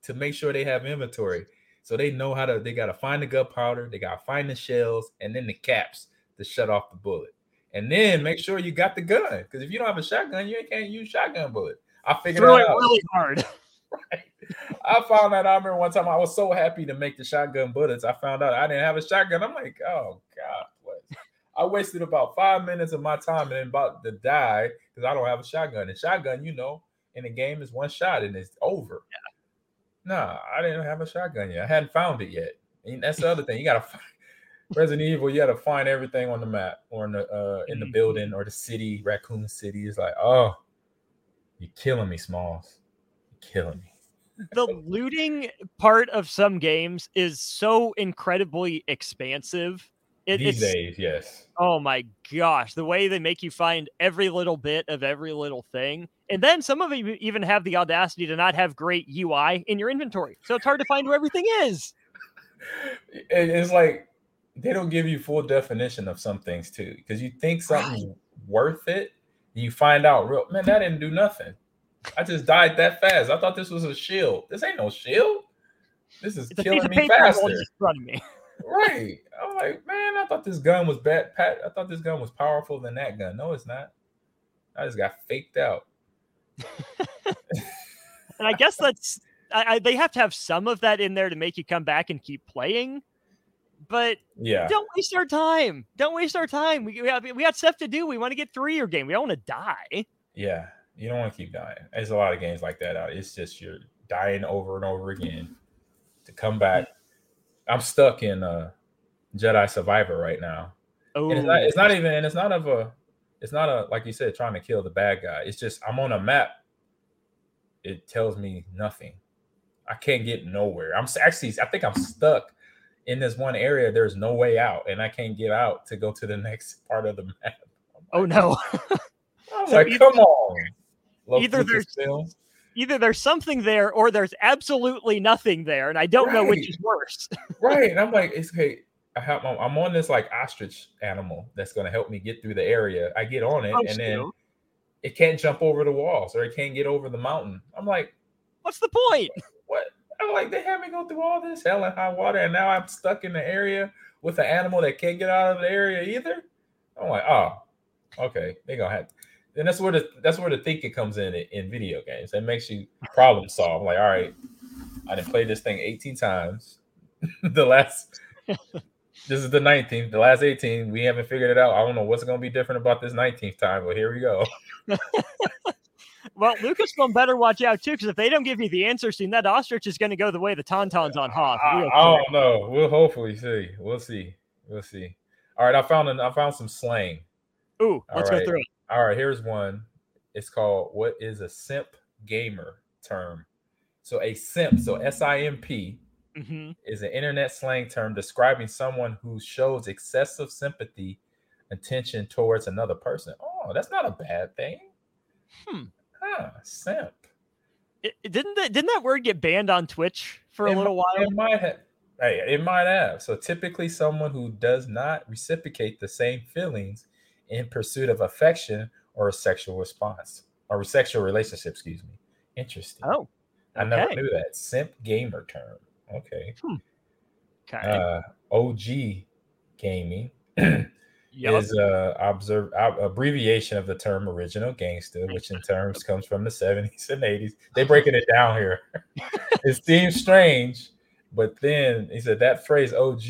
to make sure they have inventory. So they know how to they gotta find the gunpowder, they gotta find the shells, and then the caps to shut off the bullet. And then make sure you got the gun. Because if you don't have a shotgun, you can't use shotgun bullet. I figured Throw it out. really hard. right. I found that I remember one time I was so happy to make the shotgun bullets. I found out I didn't have a shotgun. I'm like, oh God? I wasted about five minutes of my time and about to die because I don't have a shotgun. And shotgun, you know, in the game is one shot and it's over. Yeah. Nah, I didn't have a shotgun yet. I hadn't found it yet. And that's the other thing. You gotta find Resident Evil, you gotta find everything on the map or in the uh in the mm-hmm. building or the city, Raccoon City. It's like, oh, you're killing me, Smalls. You're killing me the looting part of some games is so incredibly expansive. It, These days, yes. Oh my gosh, the way they make you find every little bit of every little thing. And then some of them even have the audacity to not have great UI in your inventory. So it's hard to find where everything is. It's like they don't give you full definition of some things too. Because you think something's right. worth it, you find out real man, that didn't do nothing. I just died that fast. I thought this was a shield. This ain't no shield. This is it's killing me faster. Right. I'm like, man, I thought this gun was bad. Pat, I thought this gun was powerful than that gun. No, it's not. I just got faked out. and I guess that's I, I, they have to have some of that in there to make you come back and keep playing. But yeah, don't waste our time. Don't waste our time. We we, have, we got stuff to do. We want to get through your game. We don't want to die. Yeah, you don't want to keep dying. There's a lot of games like that out. It's just you're dying over and over again to come back. I'm stuck in uh Jedi Survivor right now. Oh, it's not, it's not even and it's not of a it's not a like you said trying to kill the bad guy. It's just I'm on a map. It tells me nothing. I can't get nowhere. I'm actually I think I'm stuck in this one area. There's no way out, and I can't get out to go to the next part of the map. Oh no! I'm so like, either, come on. Love either there's either there's something there or there's absolutely nothing there, and I don't right. know which is worse. right, and I'm like, it's okay. I have, I'm on this like ostrich animal that's going to help me get through the area. I get on it, oh, and then it can't jump over the walls or it can't get over the mountain. I'm like, what's the point? What? I'm like, they had me go through all this hell and high water, and now I'm stuck in the area with an animal that can't get out of the area either. I'm like, oh, okay, they gonna have and that's where the that's where the thinking comes in in video games. It makes you problem solve. Like, all right, I didn't play this thing 18 times. the last this is the 19th, the last 18. We haven't figured it out. I don't know what's gonna be different about this 19th time, but here we go. Well, Lucasfilm better watch out too, because if they don't give you the answer soon, that ostrich is going to go the way the tauntauns on Hoth. I, I don't know. We'll hopefully see. We'll see. We'll see. All right, I found an, I found some slang. Ooh, let's All go through it. All right, here's one. It's called what is a simp gamer term? So a simp, so S I M P, hmm is an internet slang term describing someone who shows excessive sympathy, attention towards another person. Oh, that's not a bad thing. Hmm. Huh, simp. It, it- didn't that didn't that word get banned on Twitch for a little mi- while? It might have. Hey, it might have. So typically, someone who does not reciprocate the same feelings in pursuit of affection or a sexual response or sexual relationship. Excuse me. Interesting. Oh, I never knew that simp gamer term. Okay. okay. Uh, OG gaming Yep. is a observe ab- abbreviation of the term original gangster, which in terms comes from the 70s and 80s. They're breaking it down here. it seems strange, but then he said that phrase OG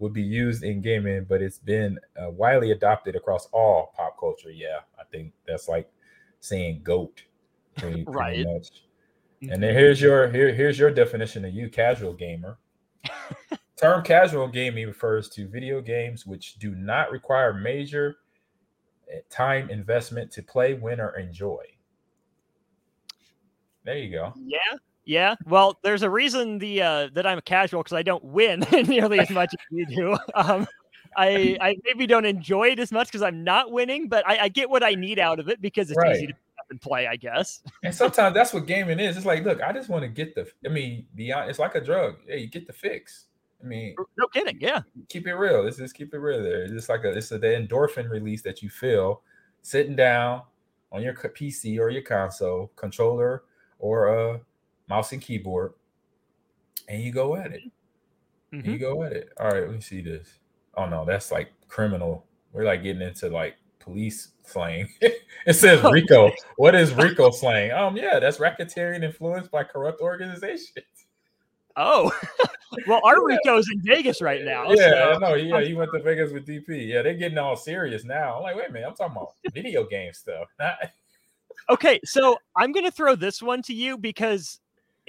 would be used in gaming, but it's been uh, widely adopted across all pop culture. Yeah, I think that's like saying goat, pretty, Right. much. And then here's your here here's your definition of you casual gamer. Term casual gaming refers to video games which do not require major eh, time investment to play, win, or enjoy. There you go. Yeah, yeah. Well, there's a reason the uh, that I'm a casual because I don't win nearly as much as you do. Um, I I maybe don't enjoy it as much because I'm not winning, but I, I get what I need out of it because it's Right. easy to pick up and play. I guess. And sometimes that's what gaming is. It's like, look, I just want to get the. I mean, beyond. It's like a drug. Hey, you get the fix. I mean, No kidding. Yeah. keep it real. Let's just keep it real. There, it's just like a. It's a, the endorphin release that you feel sitting down on your PC or your console controller or a mouse and keyboard, and you go at it. Mhm. You go at it. All right, let me see this. Oh no, that's like criminal. We're like getting into like police slang. it says Rico. What is Rico slang? Um, yeah, that's racketeering influenced by corrupt organizations. Oh, well, our Rico's in Vegas right now. Yeah, so- no, yeah, he went to Vegas with DP. Yeah, they're getting all serious now. I'm like, wait a minute, I'm talking about video game stuff. Not, Okay, so I'm gonna throw this one to you because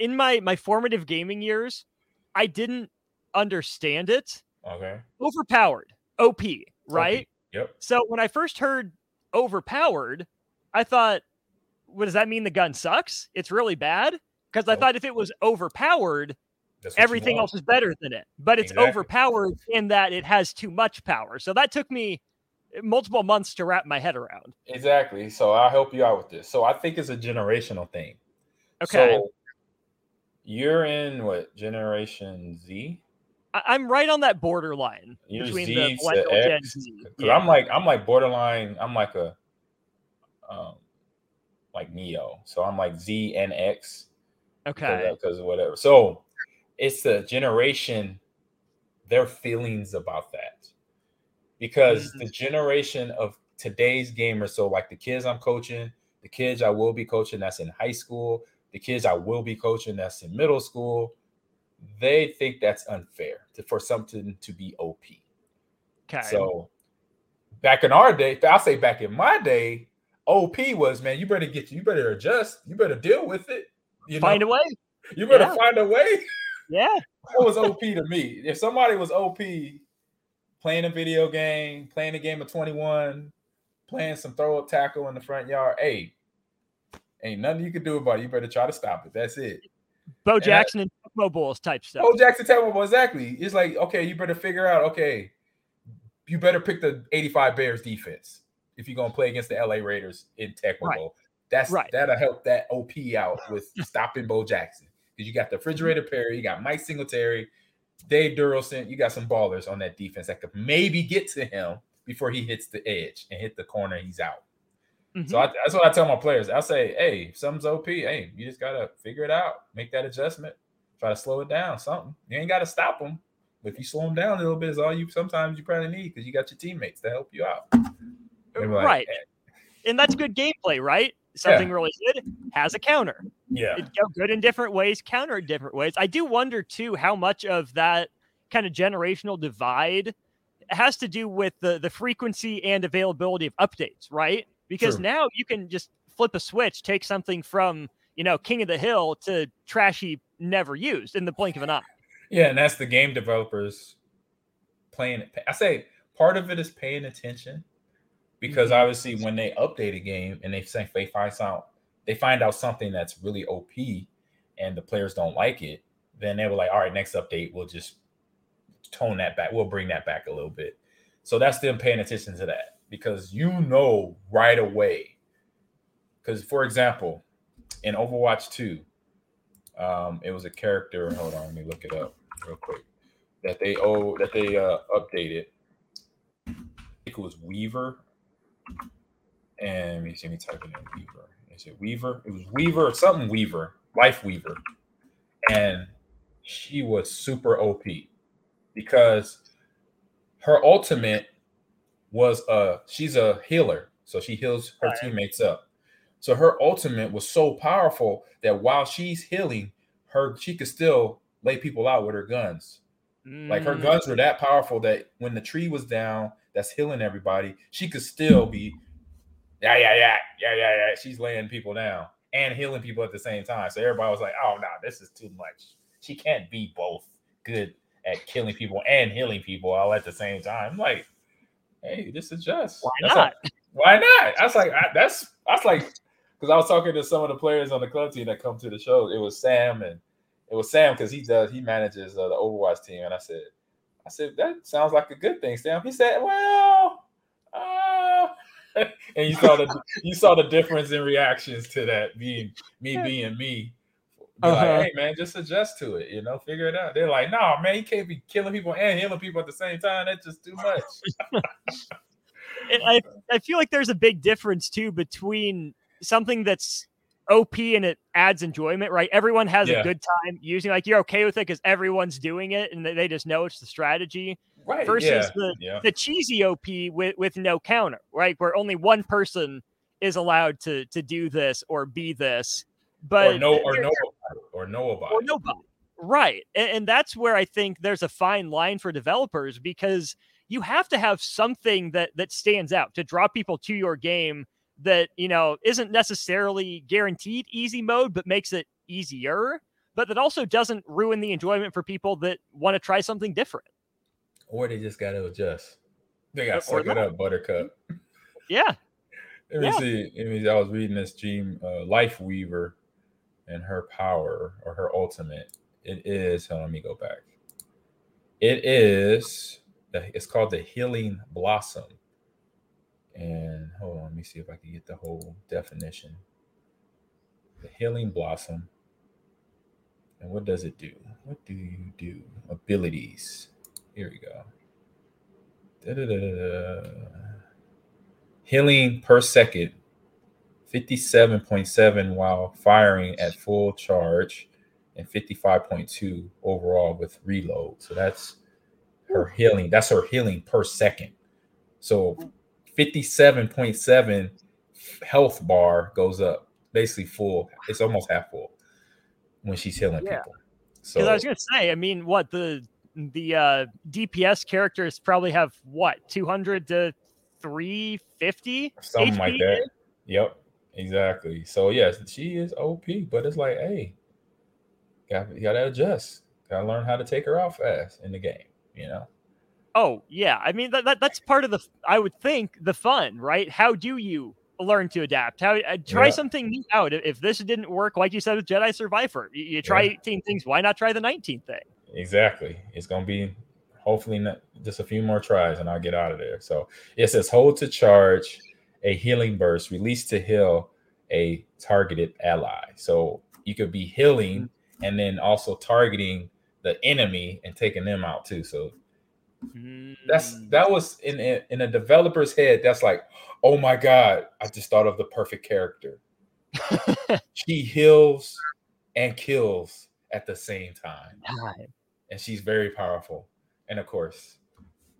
in my my formative gaming years, I didn't understand it. okay, Overpowered, OP, right? yep. So when I first heard overpowered, I thought, what does that mean? The gun sucks? It's really bad? Because I Nope. thought if it was overpowered, That's what you everything else is better than it. But it's Exactly. overpowered in that it has too much power. So that took me eh, multiple months to wrap my head around. Exactly. So I'll help you out with this. So I think it's a generational thing. Okay. So you're in what generation Z? I- I'm right on that borderline You're between Z the millennial Gen? Z. Yeah. I'm like I'm like borderline. I'm like a um like Neo. So I'm like Z and X. okay. Because of whatever. So it's the generation, their feelings about that. Because Mm-hmm. the generation of today's gamers, so like the kids I'm coaching, the kids I will be coaching that's in high school, the kids I will be coaching that's in middle school, they think that's unfair to, for something to be OP. Okay. So back in our day, I'll say back in my day, OP was man, you better get you better adjust, you better deal with it. You Find know? a way. You better Yeah. find a way. Yeah. That was OP to me. If somebody was OP playing a video game, playing a game of 21, playing some throw up tackle in the front yard, hey, ain't nothing you can do about it. You better try to stop it. That's it. Bo And I- Jackson and Tecmo Bulls type stuff. Oh, Jackson Tecmo, exactly. It's like, okay, you better figure out, okay, you better pick the 85 Bears defense if you're gonna play against the LA Raiders in Tecmo Right. Bowl. That's Right. that'll help that OP out with stopping Bo Jackson. Because you got the refrigerator Perry, you got Mike Singletary, Dave Duerson, you got some ballers on that defense that could maybe get to him before he hits the edge and hit the corner, he's out. Mhm. So I, that's what I tell my players. I say, hey, if something's OP, hey, you just gotta figure it out, make that adjustment, try to slow it down. Something you ain't gotta stop them. But if you slow them down a little bit, is all you sometimes you probably need because you got your teammates to help you out. Like, right. "Eh, And that's good gameplay, right? Something really good has a counter. Yeah, It go good in different ways, counter in different ways. I do wonder too how much of that kind of generational divide has to do with the the frequency and availability of updates, right? Because True. now you can just flip a switch, take something from you know King of the Hill to trashy never used in the blink of an eye. Yeah, and that's the game developers playing. it. I say part of it is paying attention because mm-hmm. obviously when they update a game and they say they find out they find out something that's really OP and the players don't like it, then they were like, all right, next update, we'll just tone that back. We'll bring that back a little bit. So that's them paying attention to that because you know right away. Because for example, in Overwatch 2, um, it was a character. Hold on, let me look it up real quick. That they oh that they uh updated. I think it was Weaver. And let me see me type it in Weaver. Is it Weaver? It was Weaver or something Weaver, Life Weaver. And she was super OP because her ultimate was uh she's a healer, so she heals her right. teammates up. So her ultimate was so powerful that while she's healing, her she could still lay people out with her guns. Mm. Like her guns were that powerful that when the tree was down, that's healing everybody, she could still be yeah, yeah, yeah, yeah, yeah, yeah. She's laying people down and healing people at the same time. So everybody was like, oh no, nah, this is too much. She can't be both good at killing people and healing people all at the same time. I'm like, hey, this is just why that's not? Like, why not? I was like, I, that's that's like because I was talking to some of the players on the club team that come to the show. It was Sam and it was Sam because he does he manages uh, the Overwatch team, and I said, I said that sounds like a good thing, Sam. He said, well, uh, and you saw the you saw the difference in reactions to that being me being me uh-huh. like, hey man, just adjust to it, you know, figure it out. They're like, no, man, you can't be killing people and healing people at the same time. That's just too much. I, I feel like there's a big difference too between something that's OP and it adds enjoyment, right? Everyone has yeah. a good time using like you're okay with it because everyone's doing it and they just know it's the strategy. Right. Versus yeah. the yeah. the cheesy OP with, with no counter, right? Where only one person is allowed to to do this or be this but or know or know or know about or nobody. Right. And, and that's where I think there's a fine line for developers because you have to have something that that stands out to draw people to your game that you know isn't necessarily guaranteed easy mode but makes it easier but that also doesn't ruin the enjoyment for people that want to try something different or they just got to adjust they got to suck it up buttercup yeah let me yeah. see let me, i was reading this dream uh, life weaver and her power or her ultimate, it is. let me go back. It is. It's called the Healing Blossom. And hold on, let me see if I can get the whole definition. The Healing Blossom. And what does it do? What do you do? Abilities. Here we go. Da-da-da-da. Healing per second 57.7 while firing at full charge and 55.2 overall with reload. So that's her healing. That's her healing per second. So 57.7 health bar goes up, basically full. It's almost half full when she's healing yeah. people. So I was gonna say, I mean, what the the uh DPS characters probably have what 200 to 350 something HP? like that. Yep. Exactly. So yes, she is OP, but it's like, hey, got you gotta adjust. Gotta learn how to take her out fast in the game, you know. Oh yeah, I mean that, that that's part of the I would think the fun, right? How do you learn to adapt? How uh, try yeah. something new out? If this didn't work, like you said with Jedi Survivor, you, you try yeah. 18 things. Why not try the 19th thing? Exactly. It's gonna be hopefully not just a few more tries, and I'll get out of there. So it says hold to charge a healing burst, release to heal a targeted ally. So you could be healing mm-hmm. and then also targeting the enemy and taking them out too. So that's mm. that was in in a developer's head. That's like, oh my god, I just thought of the perfect character. she heals and kills at the same time, and she's very powerful. And of course,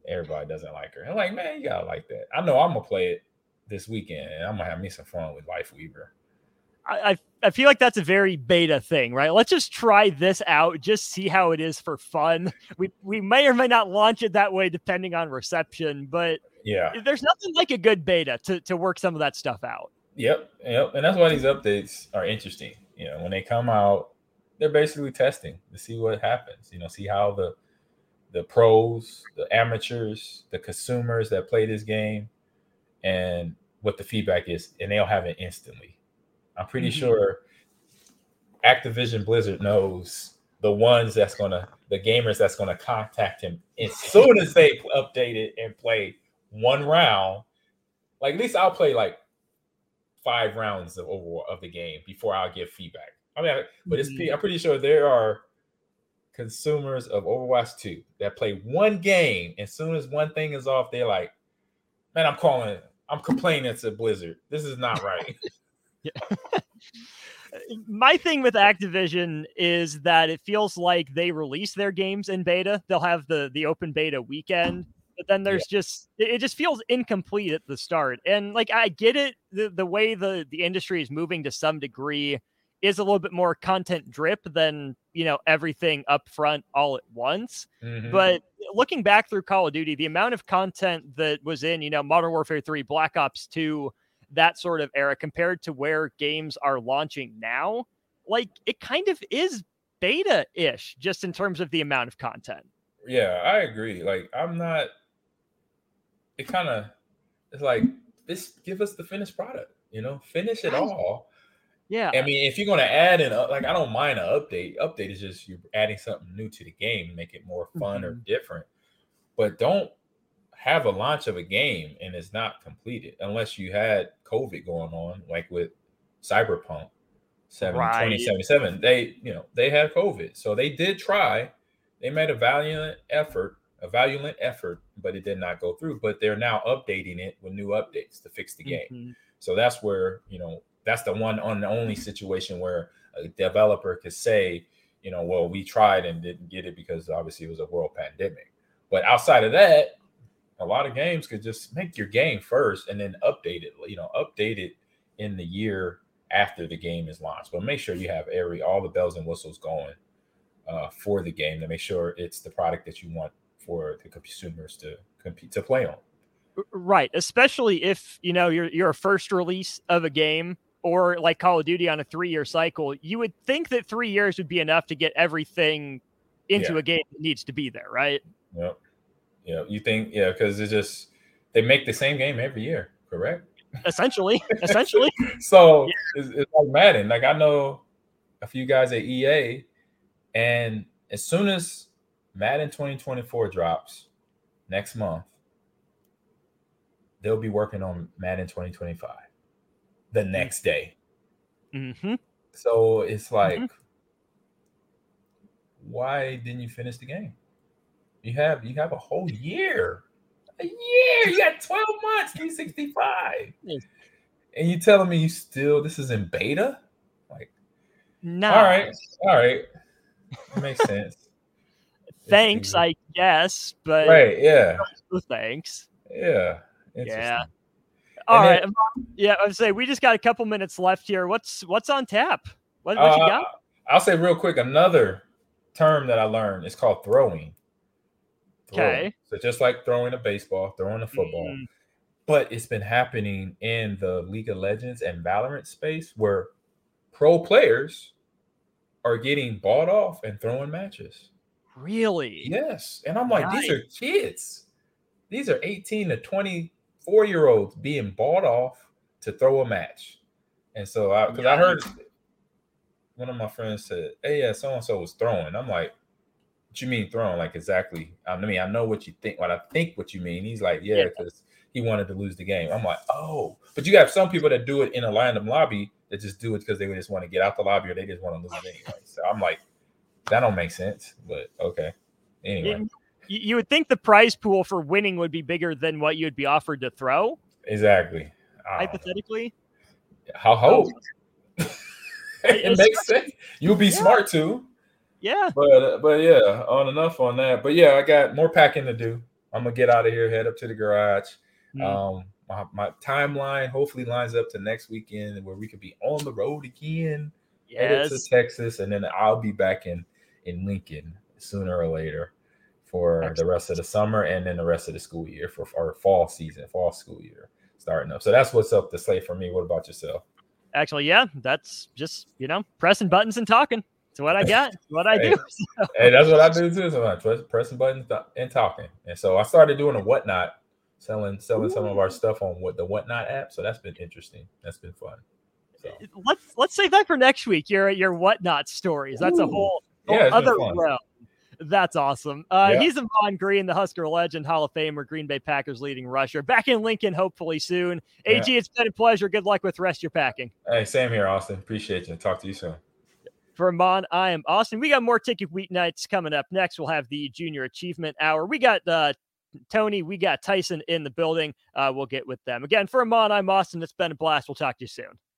everybody doesn't like her. I'm like, man, you gotta like that. I know I'm gonna play it this weekend, and I'm gonna have me some fun with Life Weaver. I, I feel like that's a very beta thing, right? Let's just try this out, just see how it is for fun. We we may or may not launch it that way depending on reception, but yeah, there's nothing like a good beta to to work some of that stuff out. Yep, yep, and that's why these updates are interesting. You know, when they come out, they're basically testing to see what happens. You know, see how the the pros, the amateurs, the consumers that play this game, and what the feedback is, and they'll have it instantly. I'm pretty mm-hmm. sure Activision Blizzard knows the ones that's gonna, the gamers that's gonna contact him as soon as they update it and play one round. Like at least I'll play like five rounds of over of the game before I'll give feedback. I mean, but it's mm-hmm. I'm pretty sure there are consumers of Overwatch 2 that play one game. As soon as one thing is off, they're like, man, I'm calling, I'm complaining to Blizzard. This is not right. My thing with Activision is that it feels like they release their games in beta. They'll have the the open beta weekend, but then there's yeah. just it just feels incomplete at the start. And like I get it, the the way the the industry is moving to some degree is a little bit more content drip than you know everything up front all at once. Mm-hmm. but looking back through call of duty the amount of content that was in you know modern warfare 3 black ops 2 that sort of era compared to where games are launching now like it kind of is beta-ish just in terms of the amount of content. Yeah i agree. Like i'm not it kind of it's like this give us the finished product you know? Finish it all yeah. I mean, if you're going to add in, like, I don't mind an update. Update is just you're adding something new to the game, make it more fun mm-hmm. or different. But don't have a launch of a game and it's not completed unless you had COVID going on, like with Cyberpunk 7, right. 2077. They, you know, they had COVID. So they did try. They made a valiant effort, a valiant effort, but it did not go through. But they're now updating it with new updates to fix the game. Mm-hmm. So that's where, you know, that's the one on the only situation where a developer could say, you know, well, we tried and didn't get it because obviously it was a world pandemic. But outside of that, a lot of games could just make your game first and then update it, you know, update it in the year after the game is launched. But make sure you have every all the bells and whistles going uh, for the game to make sure it's the product that you want for the consumers to compete to play on. Right, especially if you know you're you're a first release of a game or like Call of Duty on a three year cycle, you would think that three years would be enough to get everything into yeah. a game that needs to be there, right? Yep. Yeah. You think, yeah, because it's just they make the same game every year, correct? Essentially. Essentially. so yeah. it's, it's like Madden. Like I know a few guys at EA, and as soon as Madden 2024 drops next month, they'll be working on Madden 2025 the next day. Mm-hmm. So it's like, mm-hmm. why didn't you finish the game? You have you have a whole year, a year. You got twelve months, three sixty five, and you telling me you still this is in beta? Like, no. All right, all right, that makes sense. thanks, I guess, but right, yeah. thanks. Yeah. Yeah. All and right. Then, yeah, I would say we just got a couple minutes left here. What's what's on tap? What, what uh, you got? I'll say real quick another term that I learned is called throwing. Okay. So just like throwing a baseball, throwing a football. Mm. But it's been happening in the League of Legends and Valorant space where pro players are getting bought off and throwing matches. Really? Yes. And I'm like, nice. these are kids. These are 18 to 20 four year olds being bought off to throw a match. And so I because I heard one of my friends said, Hey, yeah, so and so was throwing. I'm like, What you mean throwing? Like exactly. I mean, I know what you think, what I think what you mean. He's like, Yeah, because he wanted to lose the game. I'm like, oh, but you have some people that do it in a random lobby that just do it because they just want to get out the lobby or they just want to lose anyway. So I'm like, that don't make sense, but okay. Anyway you would think the prize pool for winning would be bigger than what you'd be offered to throw. Exactly. Hypothetically. How hope. it makes sense. You'll be yeah. smart too. Yeah. But uh, but yeah, on enough on that. But yeah, I got more packing to do. I'm gonna get out of here, head up to the garage. Mm. Um, my, my, timeline hopefully lines up to next weekend where we could be on the road again. Yes. Headed to Texas, and then I'll be back in in Lincoln sooner or later for Excellent. the rest of the summer and then the rest of the school year for our fall season, fall school year. starting up. So that's what's up to say for me. What about yourself? Actually, yeah, that's just you know pressing buttons and talking. It's what I got. what I hey, do. So. Hey, that's what I do too. Press, pressing buttons and talking. And so I started doing a whatnot, selling selling Ooh. some of our stuff on what the whatnot app. So that's been interesting. That's been fun. So. Let's let's save that for next week. Your your whatnot stories. That's Ooh. a whole, whole yeah, other realm. That's awesome. Uh, yeah. He's Ahman Green, the Husker legend, Hall of Famer, Green Bay Packers leading rusher. Back in Lincoln, hopefully soon. AG, yeah. it's been a pleasure. Good luck with the rest of your packing. Hey, same here, Austin. Appreciate you. Talk to you soon. For Ahman, I am Austin. We got more ticket week nights coming up next. We'll have the Junior Achievement Hour. We got uh, Tony, we got Tyson in the building. Uh, we'll get with them. Again, for Ahman, I'm Austin. It's been a blast. We'll talk to you soon.